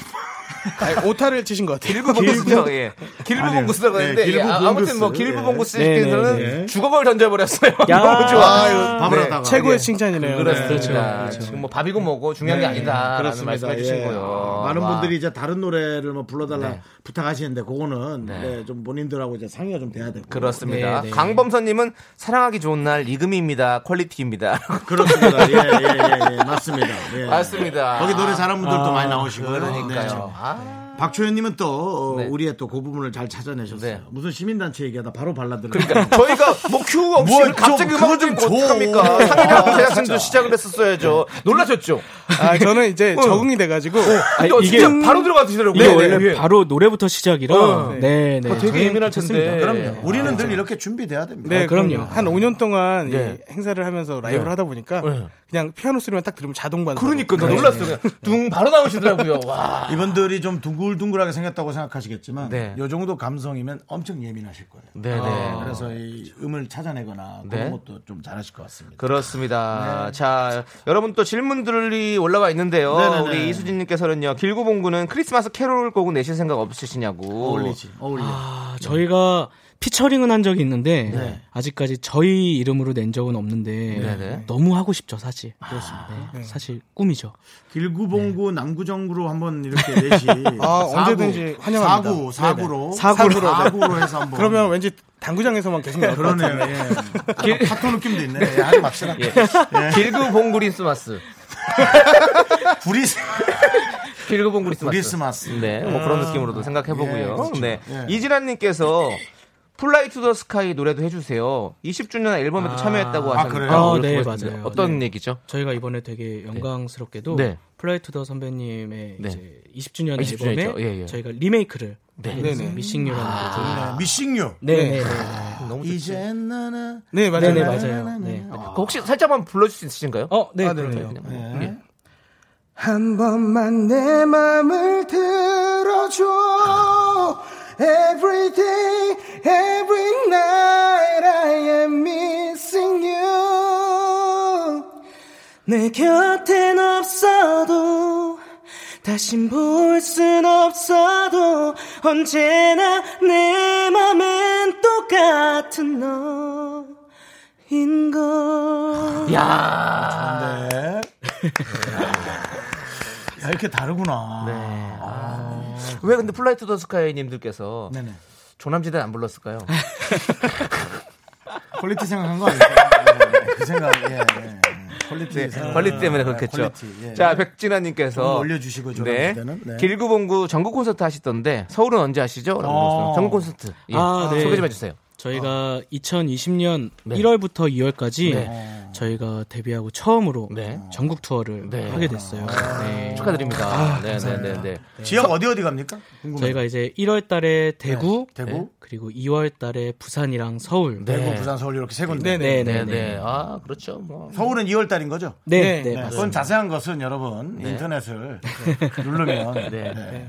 아니, 오타를 치신 것 같아요. 길부 봉구스죠 예 길부 아니요. 봉구스라고 네, 했는데 길부 예, 아, 아무튼 뭐 봉구스. 길부 예. 봉구스님께서는 네, 네, 네. 주걱을 던져버렸어요. 야. 너무 좋아. 아유, 밥을 네. 하다가. 최고의 예. 칭찬이네요. 그렇습니다. 그렇죠. 지금 뭐 밥이고 뭐고 중요한 게 아니다라는 말씀해 주신 예. 거예요. 많은 와. 분들이 이제 다른 노래를 뭐 불러달라 네. 부탁하시는데 그거는 네. 네, 좀 본인들하고 이제 상의가 좀 돼야 되고. 그렇습니다. 네, 네. 강범선님은 사랑하기 좋은 날 리금입니다. 퀄리티입니다. 그렇습니다. 예, 예, 예, 예. 맞습니다. 예. 맞습니다. 거기 노래 잘하는 분들도 아, 많이 나오시고요. 그러니까요. 네. 아, 박초연님은 또 어, 네. 우리의 또 그 부분을 잘 찾아내셨어요. 네. 무슨 시민단체 얘기하다 바로 발라드를. 그러니까 저희가 뭐큐 없이 뭘 갑자기 음악을 그거 좀. 어떡합니까? 상인하고 아, 제작진도 진짜. 시작을 했었어야죠. 놀라셨죠? 아, 저는 이제 어. 적응이 돼가지고. 아니, 또 이게- 진짜 바로 들어가시더라고요. 이게 네, 원래 네. 바로 노래부터 시작이라. 어. 네, 네. 어, 되게 저는 예민할. 텐데. 그럼요. 우리는 아, 늘 이렇게 준비돼야 됩니다. 네, 아, 그럼요. 한 5년 동안 네. 이 행사를 하면서 라이브를 네. 하다 보니까 네. 그냥 피아노 소리만 딱 들으면 자동 반사. 그러니까 나 놀랐어요. 그냥 둥 바로 나오시더라고요. 와. 이분들이 좀 둥글둥글하게 생겼다고 생각하시겠지만 네. 이 정도 감성이면 엄청 예민하실 거예요. 네네. 아, 그래서 이 음을 찾아내거나 네. 그런 것도 좀 잘하실 것 같습니다. 그렇습니다. 자, 여러분 또 질문들이 올라와 있는데요. 네네네. 우리 이수진 님께서는요, 길구봉구는 크리스마스 캐롤 곡은 내실 생각 없으시냐고. 어울리지, 어울려. 아, 저희가 피처링은 한 적이 있는데 네. 아직까지 저희 이름으로 낸 적은 없는데 네네. 너무 하고 싶죠 사실. 그렇습니다. 사실 꿈이죠. 길구봉구 남구정구로 한번 이렇게 내시. 아, 언제든지 환영합니다. 사구, 사구로. 사구로. 사구로 해서 한번. 그러면 왠지 당구장에서만 계속 나올 것 그러네요. 예. 약간 파토 느낌도 있네. 예, 하지 맙시다. 길구봉 크리스마스. 구리 길구봉 크리스마스. 크리스마스. 네, 뭐 그런 느낌으로도 생각해보고요. 예, 그렇죠. 네. 예. 이진아님께서 Fly To The Sky 노래도 해주세요. 20주년 앨범에도 참여했다고 아, 하셨는데 그래요? 아, 이렇게 네, 맞아요. 어떤 얘기죠? 저희가 이번에 되게 영광스럽게도 네. Fly To The 선배님의 네. 이제 20주년 20주년 앨범에 이죠. 예, 예. 저희가 리메이크를 네. 네네. Missing You라는 곡을. 네, Missing You. 네, 네, 네. 너무 좋죠. 이제 나나. 네, 맞아요. 네, 네, 맞아요. 네. 그 혹시 살짝만 불러줄 수 있으신가요? 어, 네, 아, 네, 그럼요. 네. 예. 한 번만 내 맘을 들어줘 Every day, every night I am missing you 내 곁엔 없어도 다신 볼 순 없어도 언제나 내 맘엔 똑같은 너인 걸야 네. 야, 이렇게 다르구나. 네. 아. 왜 근데 Fly To The Sky 님들께서 네네. 조남지대 안 불렀을까요? Quality 생각한 거 아닐까요? 네, 그 생각, 예, 예. Quality 네, 생각. 관리 때문에 네, 그렇겠죠. Quality, 예. 자, 좀 백진아님께서 올려주시고, 네. 네. 길구봉구 전국 콘서트 하시던데 서울은 언제 하시죠? 라고 어. 전국 콘서트. 예. 아, 네. 소개 좀 해주세요. 저희가 2020년 네. 1월부터 2월까지 네. 저희가 데뷔하고 처음으로 네. 전국 투어를 네. 하게 됐어요. 네. 축하드립니다. 네, 네, 네, 네. 지역 어디 어디 갑니까? 궁금해요. 저희가 이제 1월 달에 대구, 네, 대구? 그리고 2월 달에 부산이랑 서울. 네. 대구, 부산, 서울 이렇게 세 군데. 네, 네, 네, 네. 아, 그렇죠. 뭐. 서울은 2월 달인 거죠? 네, 네, 네, 네. 그건 자세한 것은 여러분 인터넷을 누르면 네. 네.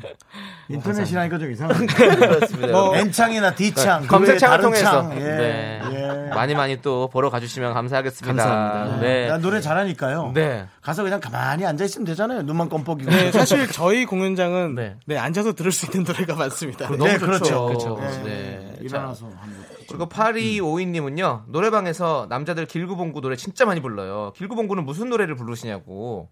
인터넷이라니까 좀 이상한데 그렇습니다. 뭐 N창이나 D창 검색창을 다른 통해서 창, 예. 네. 예. 많이 많이 또 보러 가 주시면 감사하겠습니다. 감사합니다. 네. 나 노래 잘하니까요. 네. 가서 그냥 가만히 앉아 있으면 되잖아요. 눈만 껌뻑이고. 네, 사실 저희 공연장은 네. 네. 앉아서 들을 수 있는 노래가 많습니다. 네, 너무 그렇죠. 그렇죠. 네. 네. 자, 일어나서. 그리고 8252님은요, 노래방에서 남자들 길구봉구 노래 진짜 많이 불러요. 길구봉구는 무슨 노래를 부르시냐고.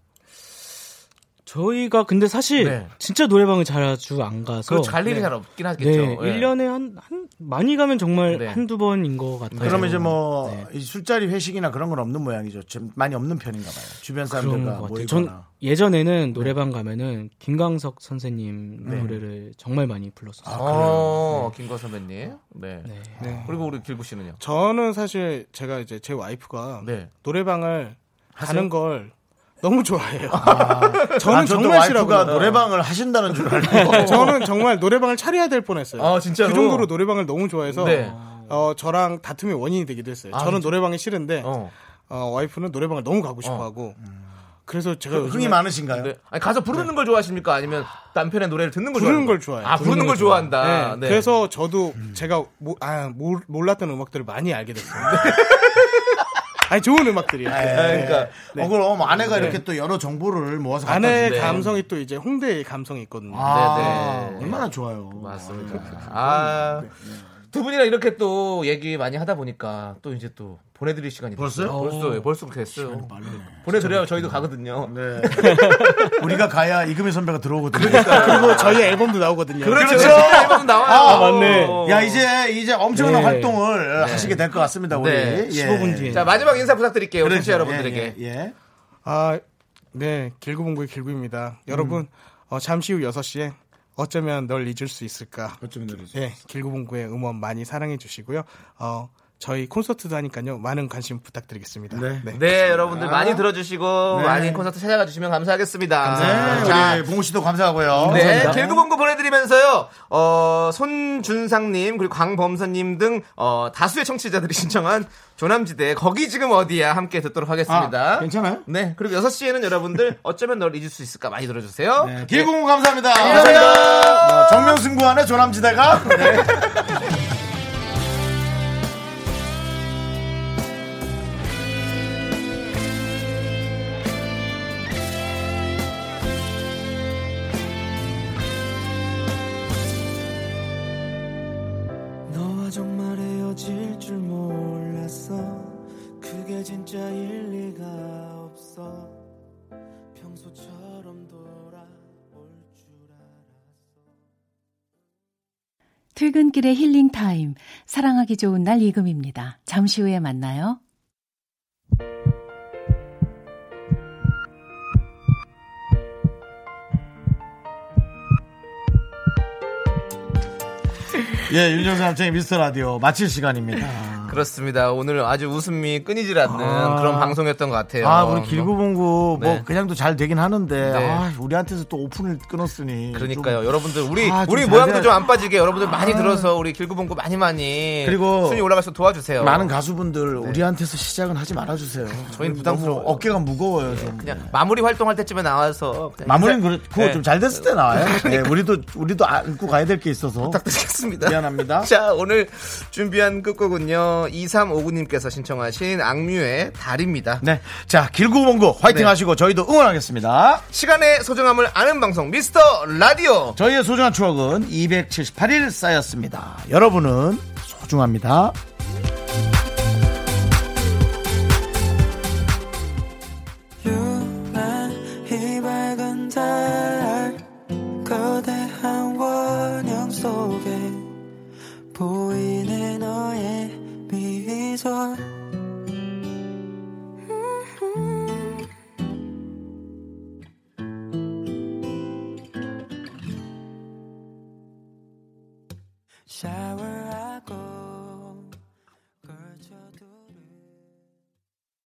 저희가 근데 사실 네. 진짜 노래방을 자주 안 가서 그렇죠. 갈 일이 네. 잘 없긴 하겠죠. 네, 예. 1년에 한, 한 많이 가면 정말 네. 한두 번인 것 같아요. 그러면 이제 뭐 네. 이 술자리 회식이나 그런 건 없는 모양이죠. 좀 많이 없는 편인가 봐요. 주변 사람들과 모이거나. 예전에는 노래방 가면은 김광석 선생님 네. 노래를 정말 많이 불렀었어요. 어, 김거 선배님. 네. 네. 네. 그리고 우리 길구 씨는요? 저는 사실 제가 이제 제 와이프가 네. 노래방을 가는 걸 너무 좋아해요. 저는 저는 아, 정말 와이프가 싫어요. 노래방을 하신다는 줄 알고. 저는 정말 노래방을 차려야 될 뻔했어요. 아, 진짜로? 그 정도로 노래방을 너무 좋아해서 네. 어, 저랑 다툼의 원인이 되기도 했어요. 아, 저는 진짜? 노래방이 싫은데 어. 어, 와이프는 노래방을 너무 가고 싶어하고 그래서 제가 요즘에 흥이 많으신가요? 네. 아니, 가서 부르는 걸 좋아하십니까? 아니면 남편의 노래를 듣는 걸 부르는 걸 좋아해요. 아, 부르는 걸 좋아한다. 네. 그래서 저도 제가 모- 아, 몰- 몰랐던 음악들을 많이 알게 됐어요. 아니 좋은 음악들이요. 그러니까 어, 그럼 아내가 네. 이렇게 또 여러 정보를 모아서 갖다 아내의 주는데. 감성이 또 이제 홍대의 감성이 있거든요. 아, 네네. 얼마나 좋아요. 맞습니다. 아, 두 분이랑 이렇게 또 얘기 많이 하다 보니까 또 이제 또 보내드릴 시간이 벌써요? 됐어요. 벌써, 벌써 됐어요. 보내드려야 저희도 가거든요. 네. 우리가 가야 이금희 선배가 들어오거든요. 그리고 저희 앨범도 나오거든요. 그렇죠. 앨범 나와요. 아, 맞네. 야 이제 이제 엄청난 네. 활동을 하시게 될 것 같습니다. 우리 네. 15분 뒤에. 자, 마지막 인사 부탁드릴게요. 그렇죠. 청취자 여러분들에게. 예, 예, 예. 아, 네, 길구봉구의 길구입니다. 여러분, 어, 잠시 후 6시에 어쩌면 널 잊을 수 있을까. 어쩌면 노래죠. 네, 길구봉구의 음원 많이 사랑해 주시고요. 어, 저희 콘서트도 하니까요. 많은 관심 부탁드리겠습니다. 네. 네, 여러분들 많이 들어주시고 네. 많이 콘서트 찾아가 주시면 감사하겠습니다. 네, 자, 우리 봉우 씨도 감사하고요. 네, 길구봉구 보내드리면서요, 어, 손준상님, 그리고 광범선님 등, 어, 다수의 청취자들이 신청한 조남지대, 거기 지금 어디야, 함께 듣도록 하겠습니다. 아, 괜찮아요? 네, 그리고 6시에는 여러분들, 어쩌면 널 잊을 수 있을까 많이 들어주세요. 네, 길공우 감사합니다. 감사합니다. 뭐, 정명승부안의 조남지대가 네. 퇴근길의 힐링 타임. 사랑하기 좋은 날 이금희입니다. 잠시 후에 만나요. 예, 윤정수 남창희의 미스터 라디오 마칠 시간입니다. 그렇습니다. 오늘 아주 웃음이 끊이질 않는 아. 그런 방송이었던 것 같아요. 아, 우리 길구봉구 네. 뭐 그냥도 잘 되긴 하는데 네. 아, 우리한테서 또 오픈을 끊었으니 그러니까요. 좀- 여러분들 우리 아, 좀 우리 잘 모양도 좀 안 빠지게 여러분들 많이 아. 들어서 우리 길구봉구 많이 많이 그리고 순위 올라가서 도와주세요. 많은 가수분들 우리한테서 시작은 하지 말아 주세요. 저희는 너무 부담스러워요. 어깨가 무거워요. 좀. 그냥 마무리 활동할 때쯤에 나와서 마무리는 그렇고 네. 좀잘 됐을 때 나와요. 네, 우리도 우리도 안고 가야 될 게 있어서 부탁드리겠습니다. 미안합니다. 자, 오늘 준비한 끝곡은요. 2359님께서 신청하신 악뮤의 달입니다. 네, 자 길구봉구 화이팅 네. 하시고 저희도 응원하겠습니다. 시간의 소중함을 아는 방송 미스터 라디오. 저희의 소중한 추억은 278일 쌓였습니다. 여러분은 소중합니다. 미소 Shower